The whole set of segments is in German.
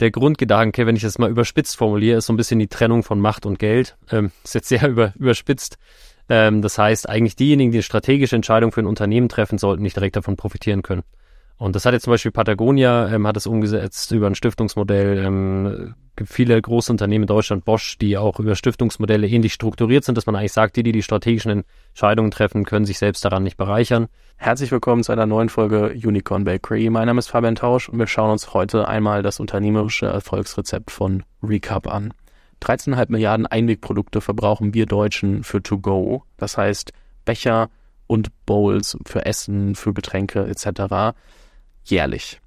Der Grundgedanke, wenn ich das mal überspitzt formuliere, ist so ein bisschen die Trennung von Macht und Geld. Ähm, ist jetzt sehr über, überspitzt. Ähm, das heißt, eigentlich diejenigen, die strategische Entscheidung für ein Unternehmen treffen, sollten nicht direkt davon profitieren können. Und das hat jetzt zum Beispiel Patagonia, ähm, hat es umgesetzt über ein Stiftungsmodell. Ähm, gibt viele große Unternehmen in Deutschland, Bosch, die auch über Stiftungsmodelle ähnlich strukturiert sind, dass man eigentlich sagt, die, die die strategischen Entscheidungen treffen, können sich selbst daran nicht bereichern. Herzlich willkommen zu einer neuen Folge Unicorn Bakery. Mein Name ist Fabian Tausch und wir schauen uns heute einmal das unternehmerische Erfolgsrezept von Recap an. 13,5 Milliarden Einwegprodukte verbrauchen wir Deutschen für To Go. Das heißt Becher und Bowls für Essen, für Getränke etc. jährlich.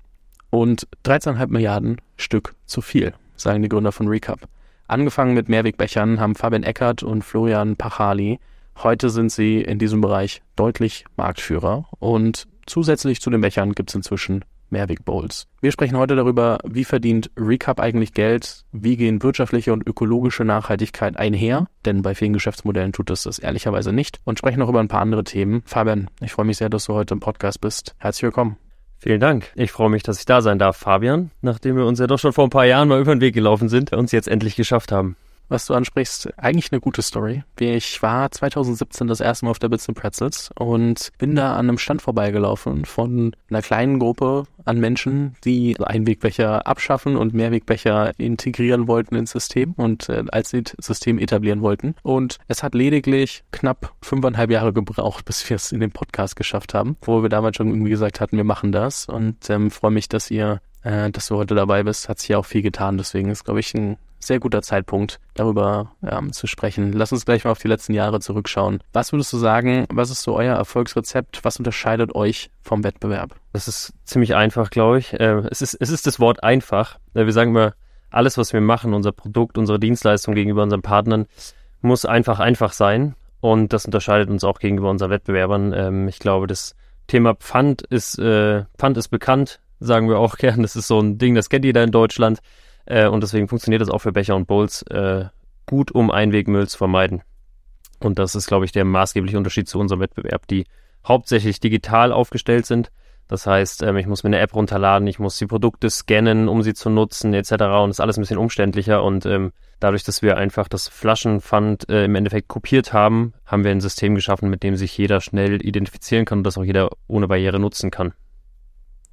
Und 13,5 Milliarden Stück zu viel, sagen die Gründer von Recap. Angefangen mit Mehrwegbechern haben Fabian Eckert und Florian Pachali. Heute sind sie in diesem Bereich deutlich Marktführer und zusätzlich zu den Bechern gibt es inzwischen Mehrweg Bowls. Wir sprechen heute darüber, wie verdient Recap eigentlich Geld, wie gehen wirtschaftliche und ökologische Nachhaltigkeit einher, denn bei vielen Geschäftsmodellen tut es das ehrlicherweise nicht und sprechen noch über ein paar andere Themen. Fabian, ich freue mich sehr, dass du heute im Podcast bist. Herzlich willkommen. Vielen Dank. Ich freue mich, dass ich da sein darf, Fabian, nachdem wir uns ja doch schon vor ein paar Jahren mal über den Weg gelaufen sind und uns jetzt endlich geschafft haben was du ansprichst, eigentlich eine gute Story. Ich war 2017 das erste Mal auf der Bits Pretzels und bin da an einem Stand vorbeigelaufen von einer kleinen Gruppe an Menschen, die Einwegbecher abschaffen und Mehrwegbecher integrieren wollten ins System und äh, als System etablieren wollten. Und es hat lediglich knapp fünfeinhalb Jahre gebraucht, bis wir es in den Podcast geschafft haben, wo wir damals schon irgendwie gesagt hatten, wir machen das und ähm, freue mich, dass ihr äh, dass du heute dabei bist. Hat sich ja auch viel getan, deswegen ist, glaube ich, ein sehr guter Zeitpunkt, darüber ähm, zu sprechen. Lass uns gleich mal auf die letzten Jahre zurückschauen. Was würdest du sagen, was ist so euer Erfolgsrezept? Was unterscheidet euch vom Wettbewerb? Das ist ziemlich einfach, glaube ich. Äh, es, ist, es ist das Wort einfach. Äh, wir sagen immer, alles, was wir machen, unser Produkt, unsere Dienstleistung gegenüber unseren Partnern, muss einfach einfach sein. Und das unterscheidet uns auch gegenüber unseren Wettbewerbern. Ähm, ich glaube, das Thema Pfand ist, äh, Pfand ist bekannt, sagen wir auch gern. Das ist so ein Ding, das kennt jeder in Deutschland. Äh, und deswegen funktioniert das auch für Becher und Bowls äh, gut, um Einwegmüll zu vermeiden. Und das ist, glaube ich, der maßgebliche Unterschied zu unserem Wettbewerb, die hauptsächlich digital aufgestellt sind. Das heißt, ähm, ich muss mir eine App runterladen, ich muss die Produkte scannen, um sie zu nutzen, etc. Und ist alles ein bisschen umständlicher. Und ähm, dadurch, dass wir einfach das Flaschenpfand äh, im Endeffekt kopiert haben, haben wir ein System geschaffen, mit dem sich jeder schnell identifizieren kann und das auch jeder ohne Barriere nutzen kann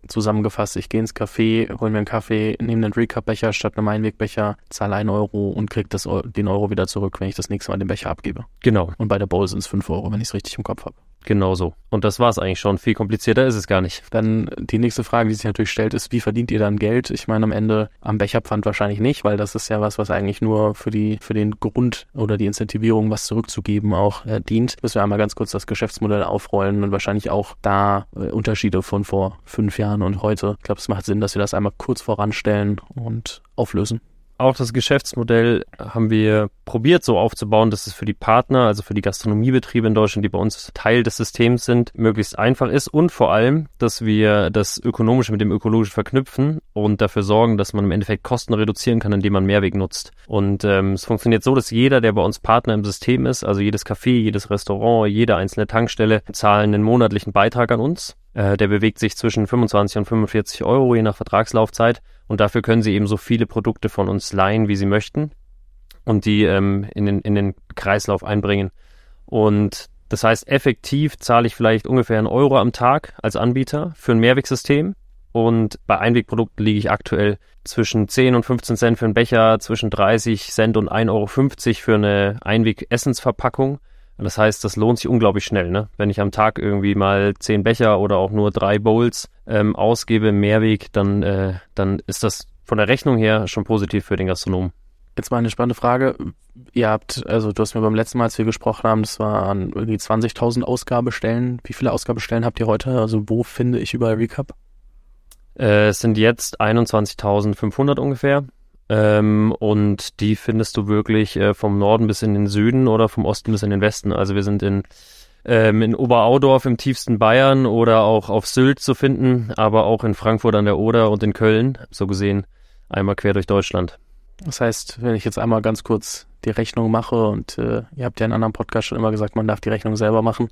zusammengefasst, ich gehe ins Café, hole mir einen Kaffee, nehme einen Recap-Becher statt einem Einwegbecher, zahle einen Euro und kriege das, den Euro wieder zurück, wenn ich das nächste Mal den Becher abgebe. Genau. Und bei der Bowl sind es fünf Euro, wenn ich es richtig im Kopf habe. Genau so. Und das war es eigentlich schon. Viel komplizierter ist es gar nicht. Dann die nächste Frage, die sich natürlich stellt, ist, wie verdient ihr dann Geld? Ich meine, am Ende am Becherpfand wahrscheinlich nicht, weil das ist ja was, was eigentlich nur für die, für den Grund oder die Incentivierung, was zurückzugeben, auch äh, dient. Müssen wir einmal ganz kurz das Geschäftsmodell aufrollen und wahrscheinlich auch da äh, Unterschiede von vor fünf Jahren und heute. Ich glaube, es macht Sinn, dass wir das einmal kurz voranstellen und auflösen auch das Geschäftsmodell haben wir probiert so aufzubauen, dass es für die Partner, also für die Gastronomiebetriebe in Deutschland, die bei uns Teil des Systems sind, möglichst einfach ist und vor allem, dass wir das Ökonomische mit dem Ökologischen verknüpfen und dafür sorgen, dass man im Endeffekt Kosten reduzieren kann, indem man Mehrweg nutzt. Und ähm, es funktioniert so, dass jeder, der bei uns Partner im System ist, also jedes Café, jedes Restaurant, jede einzelne Tankstelle, zahlen einen monatlichen Beitrag an uns. Äh, der bewegt sich zwischen 25 und 45 Euro je nach Vertragslaufzeit und dafür können Sie eben so viele Produkte von uns leihen, wie Sie möchten und die ähm, in, den, in den Kreislauf einbringen. Und das heißt, effektiv zahle ich vielleicht ungefähr einen Euro am Tag als Anbieter für ein Mehrwegsystem. Und bei Einwegprodukten liege ich aktuell zwischen 10 und 15 Cent für einen Becher, zwischen 30 Cent und 1,50 Euro für eine Einweg-Essensverpackung. Das heißt, das lohnt sich unglaublich schnell, ne? Wenn ich am Tag irgendwie mal zehn Becher oder auch nur drei Bowls ähm, ausgebe im Mehrweg, dann, äh, dann ist das von der Rechnung her schon positiv für den Gastronomen. Jetzt mal eine spannende Frage. Ihr habt, also du hast mir beim letzten Mal, als wir gesprochen haben, das waren irgendwie 20.000 Ausgabestellen. Wie viele Ausgabestellen habt ihr heute? Also wo finde ich überall Recap? Äh, es sind jetzt 21.500 ungefähr. Ähm, und die findest du wirklich äh, vom Norden bis in den Süden oder vom Osten bis in den Westen. Also wir sind in, ähm, in Oberaudorf im tiefsten Bayern oder auch auf Sylt zu finden, aber auch in Frankfurt an der Oder und in Köln, so gesehen einmal quer durch Deutschland. Das heißt, wenn ich jetzt einmal ganz kurz die Rechnung mache und äh, ihr habt ja in einem anderen Podcast schon immer gesagt, man darf die Rechnung selber machen.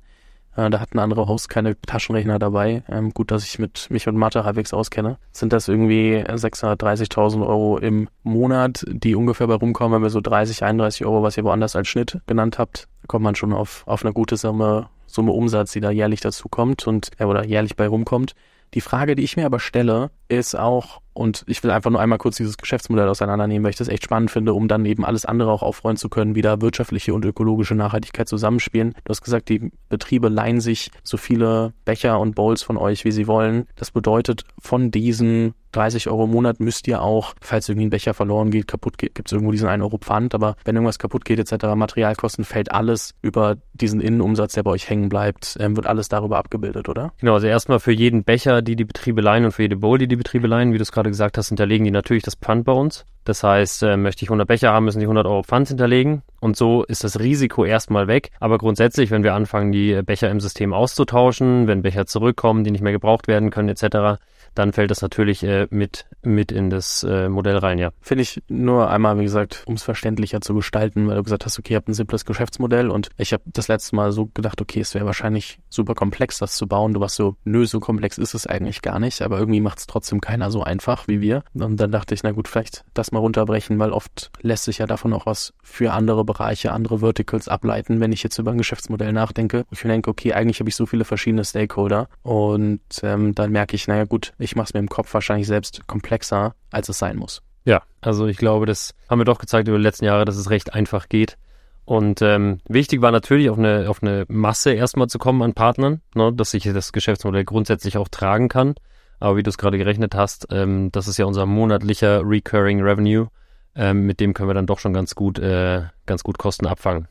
Äh, da hatten andere Hosts keine Taschenrechner dabei. Ähm, gut, dass ich mit mich und Mathe halbwegs auskenne. Sind das irgendwie 630.000 Euro im Monat, die ungefähr bei rumkommen, wenn wir so 30, 31 Euro, was ihr woanders als Schnitt genannt habt, kommt man schon auf, auf eine gute Summe, Summe Umsatz, die da jährlich dazu kommt und äh, oder jährlich bei rumkommt. Die Frage, die ich mir aber stelle, ist auch, und ich will einfach nur einmal kurz dieses Geschäftsmodell auseinandernehmen, weil ich das echt spannend finde, um dann eben alles andere auch aufräumen zu können, wie da wirtschaftliche und ökologische Nachhaltigkeit zusammenspielen. Du hast gesagt, die Betriebe leihen sich so viele Becher und Bowls von euch, wie sie wollen. Das bedeutet, von diesen 30 Euro im Monat müsst ihr auch, falls irgendwie ein Becher verloren geht, kaputt geht, gibt es irgendwo diesen 1 Euro Pfand, aber wenn irgendwas kaputt geht etc., Materialkosten, fällt alles über diesen Innenumsatz, der bei euch hängen bleibt, ähm, wird alles darüber abgebildet, oder? Genau, also erstmal für jeden Becher, die die Betriebe leihen und für jede Bowl, die die Betriebe leihen, wie du es gerade gesagt hast, hinterlegen die natürlich das Pfand bei uns. Das heißt, äh, möchte ich 100 Becher haben, müssen die 100 Euro Pfand hinterlegen. Und so ist das Risiko erstmal weg. Aber grundsätzlich, wenn wir anfangen, die Becher im System auszutauschen, wenn Becher zurückkommen, die nicht mehr gebraucht werden können etc., dann fällt das natürlich äh, mit, mit in das äh, Modell rein, ja. Finde ich nur einmal, wie gesagt, um es verständlicher zu gestalten, weil du gesagt hast, okay, ihr habt ein simples Geschäftsmodell und ich habe das letzte Mal so gedacht, okay, es wäre wahrscheinlich super komplex, das zu bauen. Du warst so, nö, so komplex ist es eigentlich gar nicht, aber irgendwie macht es trotzdem keiner so einfach wie wir. Und dann dachte ich, na gut, vielleicht das mal runterbrechen, weil oft lässt sich ja davon auch was für andere Bereiche, andere Verticals ableiten, wenn ich jetzt über ein Geschäftsmodell nachdenke. Ich denke, okay, eigentlich habe ich so viele verschiedene Stakeholder und ähm, dann merke ich, naja gut, ich mache es mir im Kopf wahrscheinlich selbst komplexer, als es sein muss. Ja, also ich glaube, das haben wir doch gezeigt über die letzten Jahre, dass es recht einfach geht. Und ähm, wichtig war natürlich, auf eine, auf eine Masse erstmal zu kommen an Partnern, ne, dass sich das Geschäftsmodell grundsätzlich auch tragen kann. Aber wie du es gerade gerechnet hast, ähm, das ist ja unser monatlicher Recurring Revenue. Ähm, mit dem können wir dann doch schon ganz gut, äh, ganz gut Kosten abfangen.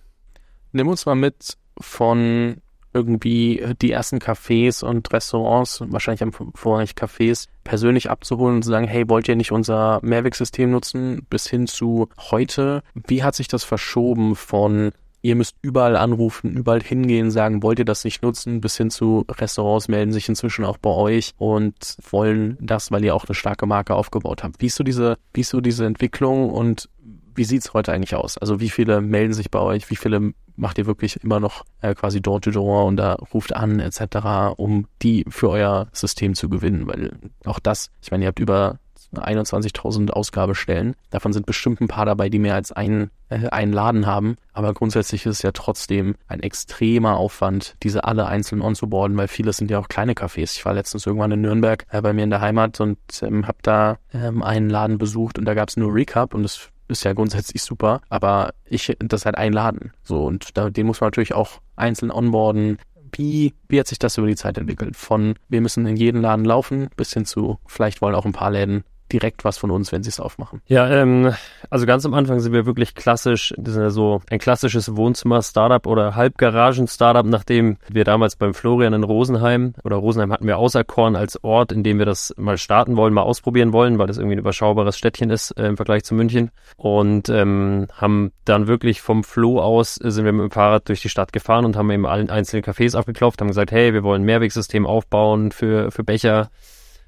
Nimm uns mal mit von irgendwie die ersten Cafés und Restaurants, wahrscheinlich am vorrangig Cafés, persönlich abzuholen und zu sagen, hey, wollt ihr nicht unser Mehrwegsystem nutzen, bis hin zu heute? Wie hat sich das verschoben von ihr müsst überall anrufen, überall hingehen, sagen, wollt ihr das nicht nutzen, bis hin zu Restaurants melden sich inzwischen auch bei euch und wollen das, weil ihr auch eine starke Marke aufgebaut habt. Wie ist so diese, wie ist so diese Entwicklung und wie sieht's heute eigentlich aus? Also wie viele melden sich bei euch? Wie viele macht ihr wirklich immer noch äh, quasi Door-to-Door und da ruft an etc., um die für euer System zu gewinnen? Weil auch das, ich meine, ihr habt über 21.000 Ausgabestellen. Davon sind bestimmt ein paar dabei, die mehr als einen, äh, einen Laden haben. Aber grundsätzlich ist es ja trotzdem ein extremer Aufwand, diese alle einzeln onzuboarden, weil viele sind ja auch kleine Cafés. Ich war letztens irgendwann in Nürnberg äh, bei mir in der Heimat und ähm, habe da ähm, einen Laden besucht und da gab es nur Recap und das ist ja grundsätzlich super, aber ich, das ist halt ein Laden. So, und da, den muss man natürlich auch einzeln onboarden. Wie, wie hat sich das über die Zeit entwickelt? Von wir müssen in jeden Laden laufen bis hin zu vielleicht wollen auch ein paar Läden direkt was von uns, wenn sie es aufmachen. Ja, ähm, also ganz am Anfang sind wir wirklich klassisch, das ist ja so ein klassisches Wohnzimmer-Startup oder Halbgaragen-Startup, nachdem wir damals beim Florian in Rosenheim oder Rosenheim hatten wir Außerkorn als Ort, in dem wir das mal starten wollen, mal ausprobieren wollen, weil das irgendwie ein überschaubares Städtchen ist äh, im Vergleich zu München und ähm, haben dann wirklich vom Floh aus äh, sind wir mit dem Fahrrad durch die Stadt gefahren und haben eben allen einzelnen Cafés abgeklopft, haben gesagt, hey, wir wollen ein Mehrwegsystem aufbauen für, für Becher,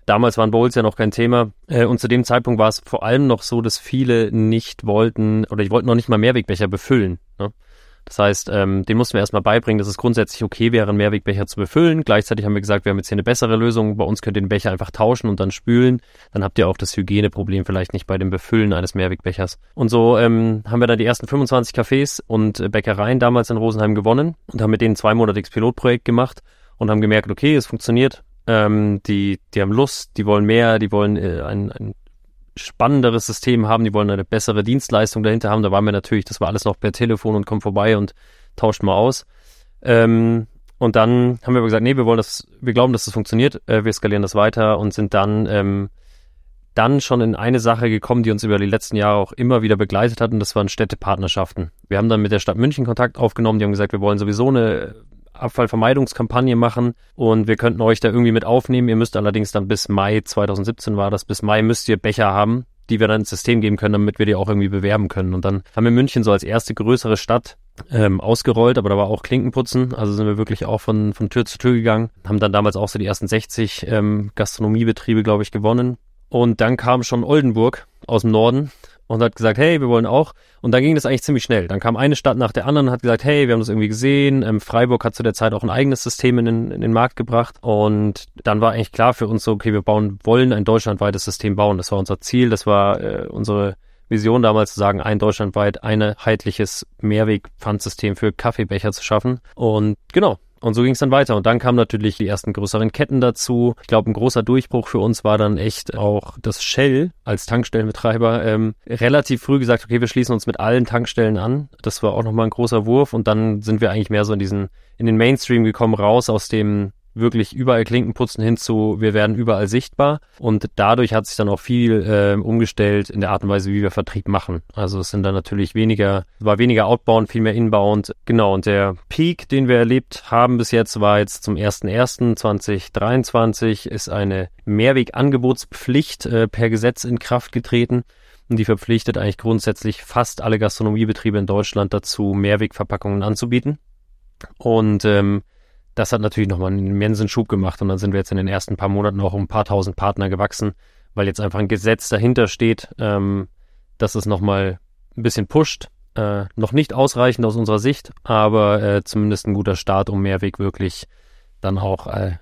Damals waren Bowls ja noch kein Thema. Äh, und zu dem Zeitpunkt war es vor allem noch so, dass viele nicht wollten oder die wollten noch nicht mal Mehrwegbecher befüllen. Ne? Das heißt, ähm, den mussten wir erstmal beibringen, dass es grundsätzlich okay wäre, einen Mehrwegbecher zu befüllen. Gleichzeitig haben wir gesagt, wir haben jetzt hier eine bessere Lösung. Bei uns könnt ihr den Becher einfach tauschen und dann spülen. Dann habt ihr auch das Hygieneproblem vielleicht nicht bei dem Befüllen eines Mehrwegbechers. Und so ähm, haben wir dann die ersten 25 Cafés und äh, Bäckereien damals in Rosenheim gewonnen und haben mit denen zweimonatiges Pilotprojekt gemacht und haben gemerkt, okay, es funktioniert. Ähm, die, die haben Lust, die wollen mehr, die wollen äh, ein, ein spannenderes System haben, die wollen eine bessere Dienstleistung dahinter haben. Da waren wir natürlich, das war alles noch per Telefon und kommt vorbei und tauscht mal aus. Ähm, und dann haben wir gesagt, nee, wir wollen das, wir glauben, dass das funktioniert, äh, wir skalieren das weiter und sind dann ähm, dann schon in eine Sache gekommen, die uns über die letzten Jahre auch immer wieder begleitet hat, und das waren Städtepartnerschaften. Wir haben dann mit der Stadt München Kontakt aufgenommen, die haben gesagt, wir wollen sowieso eine Abfallvermeidungskampagne machen und wir könnten euch da irgendwie mit aufnehmen. Ihr müsst allerdings dann bis Mai 2017 war das, bis Mai müsst ihr Becher haben, die wir dann ins System geben können, damit wir die auch irgendwie bewerben können. Und dann haben wir München so als erste größere Stadt ähm, ausgerollt, aber da war auch Klinkenputzen, also sind wir wirklich auch von, von Tür zu Tür gegangen, haben dann damals auch so die ersten 60 ähm, Gastronomiebetriebe, glaube ich, gewonnen. Und dann kam schon Oldenburg aus dem Norden und hat gesagt, hey, wir wollen auch. Und dann ging das eigentlich ziemlich schnell. Dann kam eine Stadt nach der anderen und hat gesagt, hey, wir haben das irgendwie gesehen. Ähm, Freiburg hat zu der Zeit auch ein eigenes System in den, in den Markt gebracht. Und dann war eigentlich klar für uns so, okay, wir bauen, wollen ein deutschlandweites System bauen. Das war unser Ziel, das war äh, unsere Vision damals zu sagen, ein deutschlandweit einheitliches Mehrwegpfandsystem für Kaffeebecher zu schaffen. Und genau, und so ging es dann weiter. Und dann kamen natürlich die ersten größeren Ketten dazu. Ich glaube, ein großer Durchbruch für uns war dann echt auch das Shell als Tankstellenbetreiber ähm, relativ früh gesagt, okay, wir schließen uns mit allen Tankstellen an. Das war auch nochmal ein großer Wurf. Und dann sind wir eigentlich mehr so in diesen, in den Mainstream gekommen, raus aus dem wirklich überall Klinken putzen hin zu, wir werden überall sichtbar. Und dadurch hat sich dann auch viel äh, umgestellt in der Art und Weise, wie wir Vertrieb machen. Also es sind dann natürlich weniger, war weniger outbound, viel mehr inbound. Genau, und der Peak, den wir erlebt haben bis jetzt, war jetzt zum 01.01.2023, ist eine Mehrwegangebotspflicht äh, per Gesetz in Kraft getreten. Und die verpflichtet eigentlich grundsätzlich fast alle Gastronomiebetriebe in Deutschland dazu, Mehrwegverpackungen anzubieten. Und ähm, das hat natürlich nochmal einen immensen Schub gemacht und dann sind wir jetzt in den ersten paar Monaten auch um ein paar tausend Partner gewachsen, weil jetzt einfach ein Gesetz dahinter steht, ähm, dass es nochmal ein bisschen pusht. Äh, noch nicht ausreichend aus unserer Sicht, aber äh, zumindest ein guter Start, um Mehrweg wirklich dann auch äh,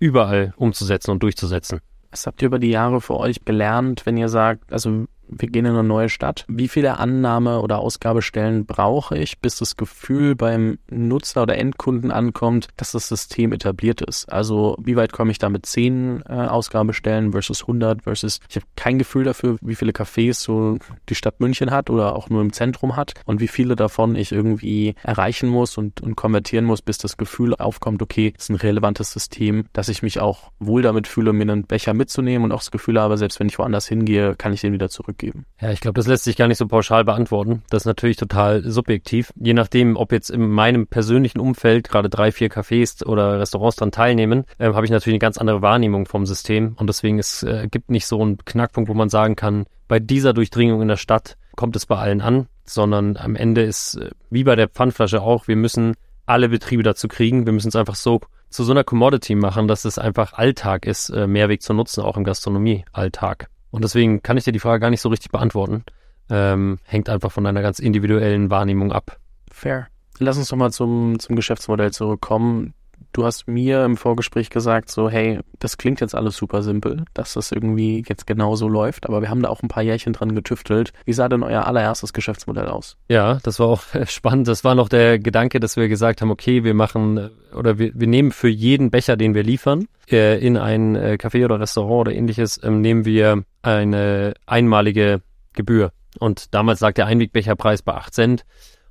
überall umzusetzen und durchzusetzen. Was habt ihr über die Jahre für euch gelernt, wenn ihr sagt, also wir gehen in eine neue Stadt. Wie viele Annahme- oder Ausgabestellen brauche ich, bis das Gefühl beim Nutzer oder Endkunden ankommt, dass das System etabliert ist? Also wie weit komme ich da mit 10 äh, Ausgabestellen versus 100 versus ich habe kein Gefühl dafür, wie viele Cafés so die Stadt München hat oder auch nur im Zentrum hat und wie viele davon ich irgendwie erreichen muss und, und konvertieren muss, bis das Gefühl aufkommt, okay, ist ein relevantes System, dass ich mich auch wohl damit fühle, mir einen Becher mitzunehmen und auch das Gefühl habe, selbst wenn ich woanders hingehe, kann ich den wieder zurück zurückgeben? Ja, ich glaube, das lässt sich gar nicht so pauschal beantworten. Das ist natürlich total subjektiv. Je nachdem, ob jetzt in meinem persönlichen Umfeld gerade drei, vier Cafés oder Restaurants dran teilnehmen, äh, habe ich natürlich eine ganz andere Wahrnehmung vom System. Und deswegen es äh, gibt nicht so einen Knackpunkt, wo man sagen kann, bei dieser Durchdringung in der Stadt kommt es bei allen an, sondern am Ende ist, äh, wie bei der Pfandflasche auch, wir müssen alle Betriebe dazu kriegen. Wir müssen es einfach so zu so einer Commodity machen, dass es einfach Alltag ist, äh, Mehrweg zu nutzen, auch im Gastronomie-Alltag. Und deswegen kann ich dir die Frage gar nicht so richtig beantworten. Ähm, hängt einfach von deiner ganz individuellen Wahrnehmung ab. Fair. Lass uns doch mal zum, zum Geschäftsmodell zurückkommen du hast mir im Vorgespräch gesagt, so, hey, das klingt jetzt alles super simpel, dass das irgendwie jetzt genauso läuft, aber wir haben da auch ein paar Jährchen dran getüftelt. Wie sah denn euer allererstes Geschäftsmodell aus? Ja, das war auch spannend. Das war noch der Gedanke, dass wir gesagt haben, okay, wir machen oder wir, wir nehmen für jeden Becher, den wir liefern, äh, in ein äh, Café oder Restaurant oder ähnliches, ähm, nehmen wir eine einmalige Gebühr. Und damals lag der Einwegbecherpreis bei 8 Cent. Und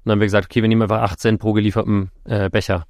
dann haben wir gesagt, okay, wir nehmen einfach 8 Cent pro gelieferten äh, Becher.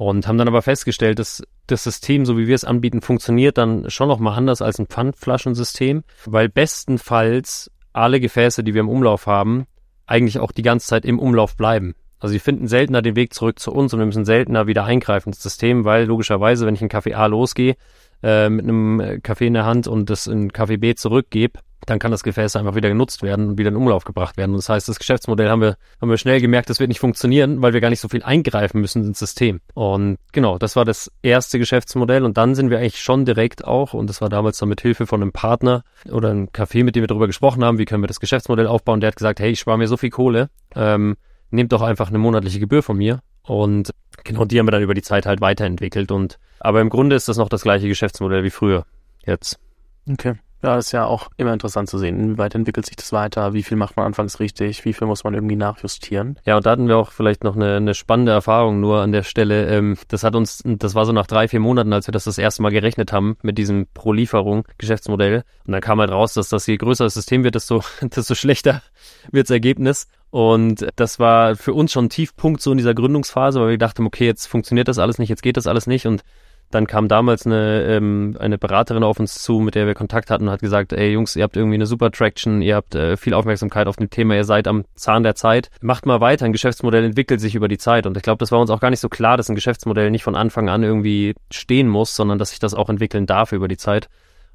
Und haben dann aber festgestellt, dass das System, so wie wir es anbieten, funktioniert dann schon noch mal anders als ein Pfandflaschensystem, weil bestenfalls alle Gefäße, die wir im Umlauf haben, eigentlich auch die ganze Zeit im Umlauf bleiben. Also sie finden seltener den Weg zurück zu uns und wir müssen seltener wieder eingreifen ins System, weil logischerweise, wenn ich in Kaffee A losgehe, äh, mit einem Kaffee in der Hand und das in Kaffee B zurückgebe, dann kann das Gefäß einfach wieder genutzt werden und wieder in Umlauf gebracht werden. Und das heißt, das Geschäftsmodell haben wir, haben wir schnell gemerkt, das wird nicht funktionieren, weil wir gar nicht so viel eingreifen müssen ins System. Und genau, das war das erste Geschäftsmodell. Und dann sind wir eigentlich schon direkt auch, und das war damals dann mit Hilfe von einem Partner oder einem Café, mit dem wir darüber gesprochen haben, wie können wir das Geschäftsmodell aufbauen. Der hat gesagt, hey, ich spare mir so viel Kohle, ähm, nehmt doch einfach eine monatliche Gebühr von mir. Und genau die haben wir dann über die Zeit halt weiterentwickelt. Und aber im Grunde ist das noch das gleiche Geschäftsmodell wie früher. Jetzt. Okay. Ja, ist ja auch immer interessant zu sehen, inwieweit entwickelt sich das weiter, wie viel macht man anfangs richtig, wie viel muss man irgendwie nachjustieren. Ja, und da hatten wir auch vielleicht noch eine, eine spannende Erfahrung nur an der Stelle. Ähm, das hat uns, das war so nach drei, vier Monaten, als wir das das erste Mal gerechnet haben mit diesem Pro-Lieferung Geschäftsmodell. Und dann kam halt raus, dass das je größer das System wird, desto, desto schlechter wird das Ergebnis. Und das war für uns schon ein Tiefpunkt so in dieser Gründungsphase, weil wir dachten, okay, jetzt funktioniert das alles nicht, jetzt geht das alles nicht und dann kam damals eine, ähm, eine Beraterin auf uns zu, mit der wir Kontakt hatten und hat gesagt, ey Jungs, ihr habt irgendwie eine super Traction, ihr habt äh, viel Aufmerksamkeit auf dem Thema, ihr seid am Zahn der Zeit. Macht mal weiter, ein Geschäftsmodell entwickelt sich über die Zeit. Und ich glaube, das war uns auch gar nicht so klar, dass ein Geschäftsmodell nicht von Anfang an irgendwie stehen muss, sondern dass sich das auch entwickeln darf über die Zeit.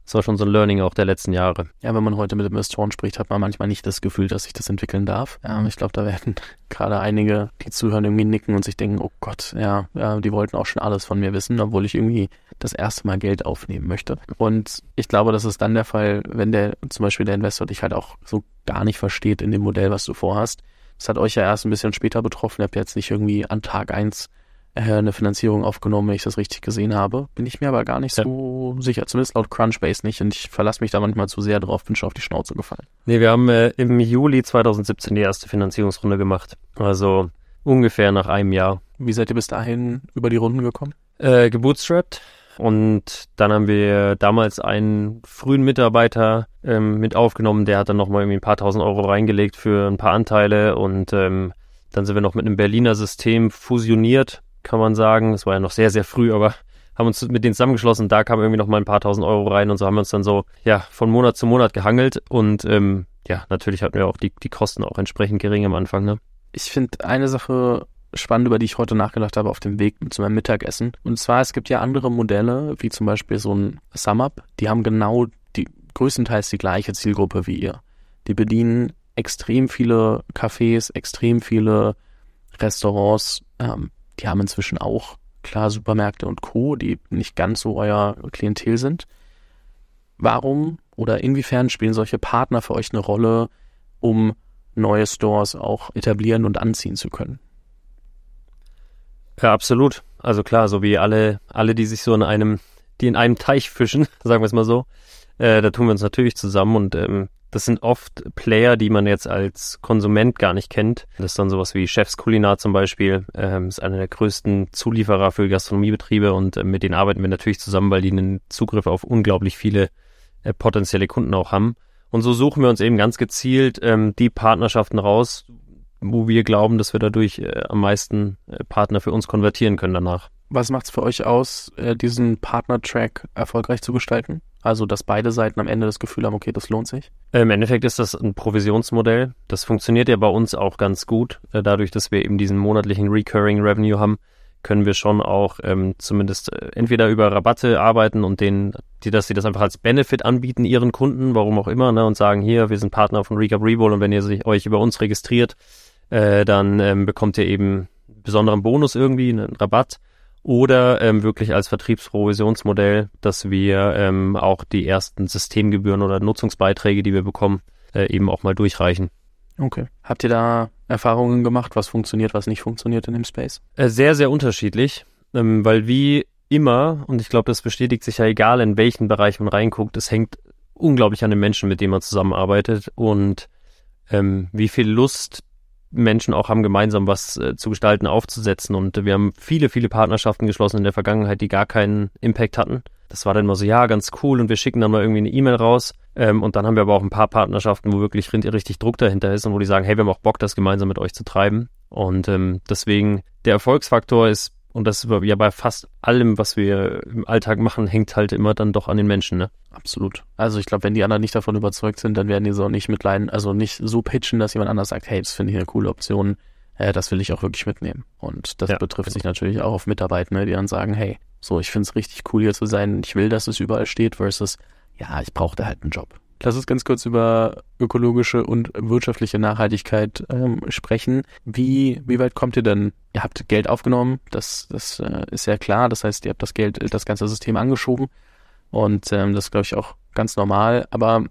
Das war schon so ein Learning auch der letzten Jahre. Ja, wenn man heute mit Investoren spricht, hat man manchmal nicht das Gefühl, dass sich das entwickeln darf. Ja, ich glaube, da werden gerade einige, die zuhören, irgendwie nicken und sich denken, oh Gott, ja, ja, die wollten auch schon alles von mir wissen, obwohl ich irgendwie das erste Mal Geld aufnehmen möchte. Und ich glaube, das ist dann der Fall, wenn der, zum Beispiel der Investor dich halt auch so gar nicht versteht in dem Modell, was du vorhast. Das hat euch ja erst ein bisschen später betroffen. Ihr habt jetzt nicht irgendwie an Tag eins eine Finanzierung aufgenommen, wenn ich das richtig gesehen habe. Bin ich mir aber gar nicht ja. so sicher, zumindest laut Crunchbase nicht. Und ich verlasse mich da manchmal zu sehr drauf, bin schon auf die Schnauze gefallen. Nee, wir haben äh, im Juli 2017 die erste Finanzierungsrunde gemacht. Also ungefähr nach einem Jahr. Wie seid ihr bis dahin über die Runden gekommen? Äh, gebootstrapped. Und dann haben wir damals einen frühen Mitarbeiter ähm, mit aufgenommen, der hat dann nochmal irgendwie ein paar tausend Euro reingelegt für ein paar Anteile und ähm, dann sind wir noch mit einem Berliner System fusioniert kann man sagen. Es war ja noch sehr, sehr früh, aber haben uns mit denen zusammengeschlossen. Da kam irgendwie noch mal ein paar tausend Euro rein und so haben wir uns dann so, ja, von Monat zu Monat gehangelt. Und ähm, ja, natürlich hatten wir auch die, die Kosten auch entsprechend gering am Anfang. Ne? Ich finde eine Sache spannend, über die ich heute nachgedacht habe auf dem Weg zu meinem Mittagessen. Und zwar, es gibt ja andere Modelle, wie zum Beispiel so ein SumUp, die haben genau die größtenteils die gleiche Zielgruppe wie ihr. Die bedienen extrem viele Cafés, extrem viele Restaurants, ähm, die haben inzwischen auch klar Supermärkte und Co., die nicht ganz so euer Klientel sind. Warum oder inwiefern spielen solche Partner für euch eine Rolle, um neue Stores auch etablieren und anziehen zu können? Ja, absolut. Also klar, so wie alle, alle, die sich so in einem, die in einem Teich fischen, sagen wir es mal so, äh, da tun wir uns natürlich zusammen und ähm, das sind oft Player, die man jetzt als Konsument gar nicht kennt. Das ist dann sowas wie Chefs Kulinar zum Beispiel. Ähm, ist einer der größten Zulieferer für Gastronomiebetriebe und äh, mit denen arbeiten wir natürlich zusammen, weil die einen Zugriff auf unglaublich viele äh, potenzielle Kunden auch haben. Und so suchen wir uns eben ganz gezielt ähm, die Partnerschaften raus, wo wir glauben, dass wir dadurch äh, am meisten äh, Partner für uns konvertieren können danach. Was macht es für euch aus, äh, diesen Partner-Track erfolgreich zu gestalten? Also, dass beide Seiten am Ende das Gefühl haben, okay, das lohnt sich? Im Endeffekt ist das ein Provisionsmodell. Das funktioniert ja bei uns auch ganz gut. Äh, dadurch, dass wir eben diesen monatlichen Recurring Revenue haben, können wir schon auch ähm, zumindest äh, entweder über Rabatte arbeiten und denen, die, dass sie das einfach als Benefit anbieten, ihren Kunden, warum auch immer, ne, und sagen, hier, wir sind Partner von Recap Rebowl und wenn ihr sich, euch über uns registriert, äh, dann ähm, bekommt ihr eben einen besonderen Bonus irgendwie, einen Rabatt oder ähm, wirklich als Vertriebsprovisionsmodell, dass wir ähm, auch die ersten Systemgebühren oder Nutzungsbeiträge, die wir bekommen, äh, eben auch mal durchreichen. Okay. Habt ihr da Erfahrungen gemacht, was funktioniert, was nicht funktioniert in dem Space? Äh, sehr, sehr unterschiedlich, ähm, weil wie immer, und ich glaube, das bestätigt sich ja egal, in welchen Bereich man reinguckt, es hängt unglaublich an den Menschen, mit denen man zusammenarbeitet und ähm, wie viel Lust Menschen auch haben, gemeinsam was äh, zu gestalten, aufzusetzen. Und wir haben viele, viele Partnerschaften geschlossen in der Vergangenheit, die gar keinen Impact hatten. Das war dann immer so, ja, ganz cool und wir schicken dann mal irgendwie eine E-Mail raus. Ähm, und dann haben wir aber auch ein paar Partnerschaften, wo wirklich richtig Druck dahinter ist und wo die sagen, hey, wir haben auch Bock, das gemeinsam mit euch zu treiben. Und ähm, deswegen, der Erfolgsfaktor ist und das ja bei fast allem, was wir im Alltag machen, hängt halt immer dann doch an den Menschen, ne? Absolut. Also ich glaube, wenn die anderen nicht davon überzeugt sind, dann werden die so nicht mitleiden, also nicht so pitchen, dass jemand anders sagt, hey, das finde ich eine coole Option, äh, das will ich auch wirklich mitnehmen. Und das ja, betrifft genau. sich natürlich auch auf Mitarbeiter, ne, die dann sagen, hey, so, ich finde es richtig cool hier zu sein, ich will, dass es überall steht, versus, ja, ich brauche da halt einen Job. Lass uns ganz kurz über ökologische und wirtschaftliche Nachhaltigkeit ähm, sprechen. Wie, wie weit kommt ihr denn? Ihr habt Geld aufgenommen, das, das äh, ist ja klar. Das heißt, ihr habt das Geld, das ganze System angeschoben. Und ähm, das ist, glaube ich, auch ganz normal. Aber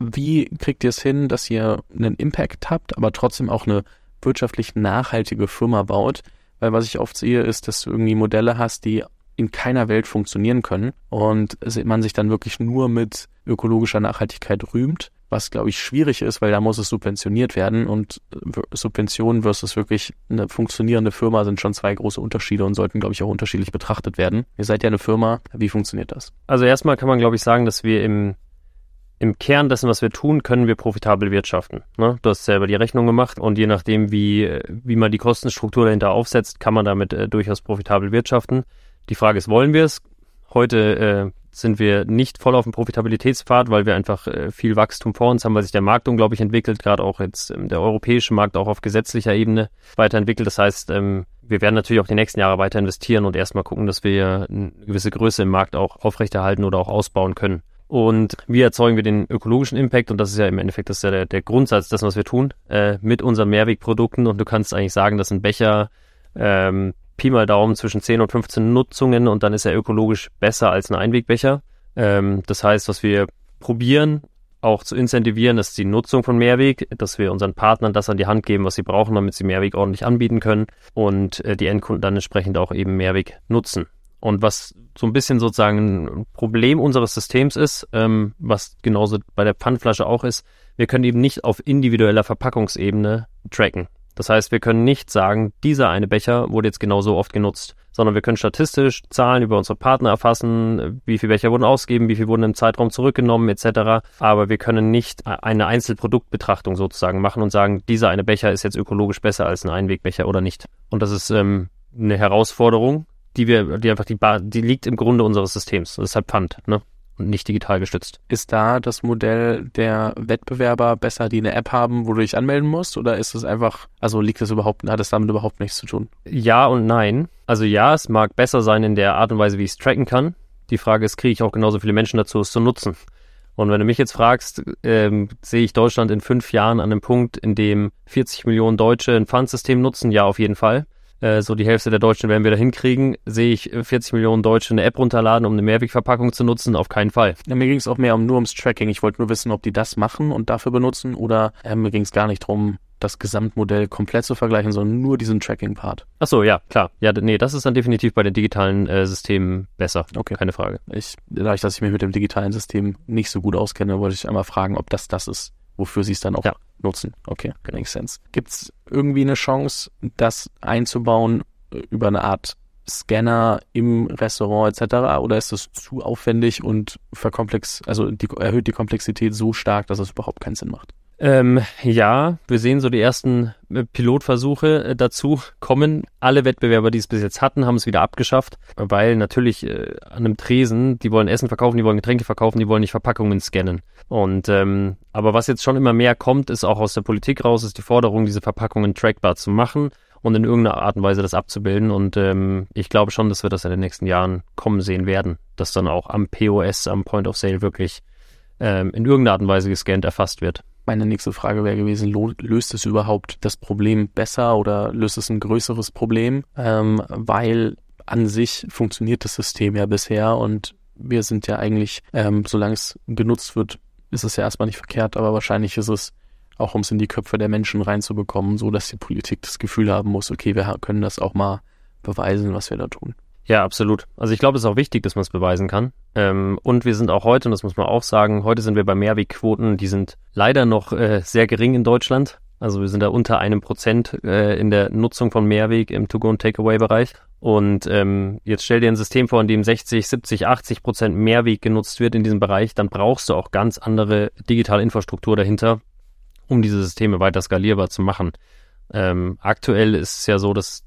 wie kriegt ihr es hin, dass ihr einen Impact habt, aber trotzdem auch eine wirtschaftlich nachhaltige Firma baut? Weil was ich oft sehe, ist, dass du irgendwie Modelle hast, die in keiner Welt funktionieren können und man sich dann wirklich nur mit ökologischer Nachhaltigkeit rühmt, was glaube ich schwierig ist, weil da muss es subventioniert werden und Subventionen versus wirklich eine funktionierende Firma sind schon zwei große Unterschiede und sollten glaube ich auch unterschiedlich betrachtet werden. Ihr seid ja eine Firma, wie funktioniert das? Also erstmal kann man glaube ich sagen, dass wir im im Kern dessen, was wir tun, können wir profitabel wirtschaften. Ne? Du hast selber die Rechnung gemacht und je nachdem, wie, wie man die Kostenstruktur dahinter aufsetzt, kann man damit äh, durchaus profitabel wirtschaften. Die Frage ist, wollen wir es? Heute äh, sind wir nicht voll auf dem Profitabilitätspfad, weil wir einfach äh, viel Wachstum vor uns haben, weil sich der Markt unglaublich entwickelt, gerade auch jetzt ähm, der europäische Markt auch auf gesetzlicher Ebene weiterentwickelt. Das heißt, ähm, wir werden natürlich auch die nächsten Jahre weiter investieren und erstmal gucken, dass wir eine gewisse Größe im Markt auch aufrechterhalten oder auch ausbauen können. Und wie erzeugen wir den ökologischen Impact? Und das ist ja im Endeffekt das ist ja der, der Grundsatz dessen, was wir tun, äh, mit unseren Mehrwegprodukten. Und du kannst eigentlich sagen, dass ein Becher ähm, Pi mal Daumen zwischen 10 und 15 Nutzungen und dann ist er ökologisch besser als ein Einwegbecher. Ähm, das heißt, was wir probieren auch zu incentivieren, ist die Nutzung von Mehrweg, dass wir unseren Partnern das an die Hand geben, was sie brauchen, damit sie Mehrweg ordentlich anbieten können und äh, die Endkunden dann entsprechend auch eben Mehrweg nutzen. Und was so ein bisschen sozusagen ein Problem unseres Systems ist, ähm, was genauso bei der Pfandflasche auch ist, wir können eben nicht auf individueller Verpackungsebene tracken. Das heißt, wir können nicht sagen, dieser eine Becher wurde jetzt genauso oft genutzt, sondern wir können statistisch Zahlen über unsere Partner erfassen, wie viele Becher wurden ausgegeben, wie viele wurden im Zeitraum zurückgenommen etc. Aber wir können nicht eine Einzelproduktbetrachtung sozusagen machen und sagen, dieser eine Becher ist jetzt ökologisch besser als ein Einwegbecher oder nicht. Und das ist ähm, eine Herausforderung, die wir, die einfach die, die liegt im Grunde unseres Systems. Halt Pfand, ne? Und nicht digital gestützt. Ist da das Modell der Wettbewerber besser, die eine App haben, wo du dich anmelden musst? Oder ist es einfach, also liegt das überhaupt, hat es damit überhaupt nichts zu tun? Ja und nein. Also ja, es mag besser sein in der Art und Weise, wie ich es tracken kann. Die Frage ist, kriege ich auch genauso viele Menschen dazu, es zu nutzen? Und wenn du mich jetzt fragst, ähm, sehe ich Deutschland in fünf Jahren an einem Punkt, in dem 40 Millionen Deutsche ein Pfandsystem nutzen? Ja, auf jeden Fall. Äh, so die Hälfte der Deutschen werden wir da hinkriegen. Sehe ich 40 Millionen Deutsche eine App runterladen, um eine Mehrwegverpackung zu nutzen? Auf keinen Fall. Ja, mir ging es auch mehr um nur ums Tracking. Ich wollte nur wissen, ob die das machen und dafür benutzen oder äh, mir ging es gar nicht drum, das Gesamtmodell komplett zu vergleichen, sondern nur diesen Tracking-Part. Ach so, ja, klar. Ja, nee, das ist dann definitiv bei den digitalen äh, Systemen besser. Okay. Keine Frage. Ich, dadurch, dass ich mich mit dem digitalen System nicht so gut auskenne, wollte ich einmal fragen, ob das das ist, wofür sie es dann auch ja. nutzen. Okay, makes sense. Gibt es irgendwie eine Chance, das einzubauen über eine Art Scanner im Restaurant etc. Oder ist das zu aufwendig und verkomplex, also die, erhöht die Komplexität so stark, dass es überhaupt keinen Sinn macht? Ähm, ja, wir sehen so die ersten äh, Pilotversuche äh, dazu kommen. Alle Wettbewerber, die es bis jetzt hatten, haben es wieder abgeschafft, weil natürlich äh, an einem Tresen, die wollen Essen verkaufen, die wollen Getränke verkaufen, die wollen nicht Verpackungen scannen. Und ähm, aber was jetzt schon immer mehr kommt, ist auch aus der Politik raus, ist die Forderung, diese Verpackungen trackbar zu machen und in irgendeiner Art und Weise das abzubilden. Und ähm, ich glaube schon, dass wir das in den nächsten Jahren kommen sehen werden, dass dann auch am POS, am Point of Sale wirklich ähm, in irgendeiner Art und Weise gescannt erfasst wird. Meine nächste Frage wäre gewesen, löst es überhaupt das Problem besser oder löst es ein größeres Problem? Ähm, weil an sich funktioniert das System ja bisher und wir sind ja eigentlich, ähm, solange es genutzt wird, ist es ja erstmal nicht verkehrt, aber wahrscheinlich ist es auch um es in die Köpfe der Menschen reinzubekommen, so dass die Politik das Gefühl haben muss, okay, wir können das auch mal beweisen, was wir da tun. Ja, absolut. Also ich glaube, es ist auch wichtig, dass man es beweisen kann. Ähm, und wir sind auch heute, und das muss man auch sagen, heute sind wir bei Mehrwegquoten, die sind leider noch äh, sehr gering in Deutschland. Also wir sind da unter einem Prozent äh, in der Nutzung von Mehrweg im To-Go- und Takeaway-Bereich. Und ähm, jetzt stell dir ein System vor, in dem 60, 70, 80 Prozent Mehrweg genutzt wird in diesem Bereich, dann brauchst du auch ganz andere digitale Infrastruktur dahinter, um diese Systeme weiter skalierbar zu machen. Ähm, aktuell ist es ja so, dass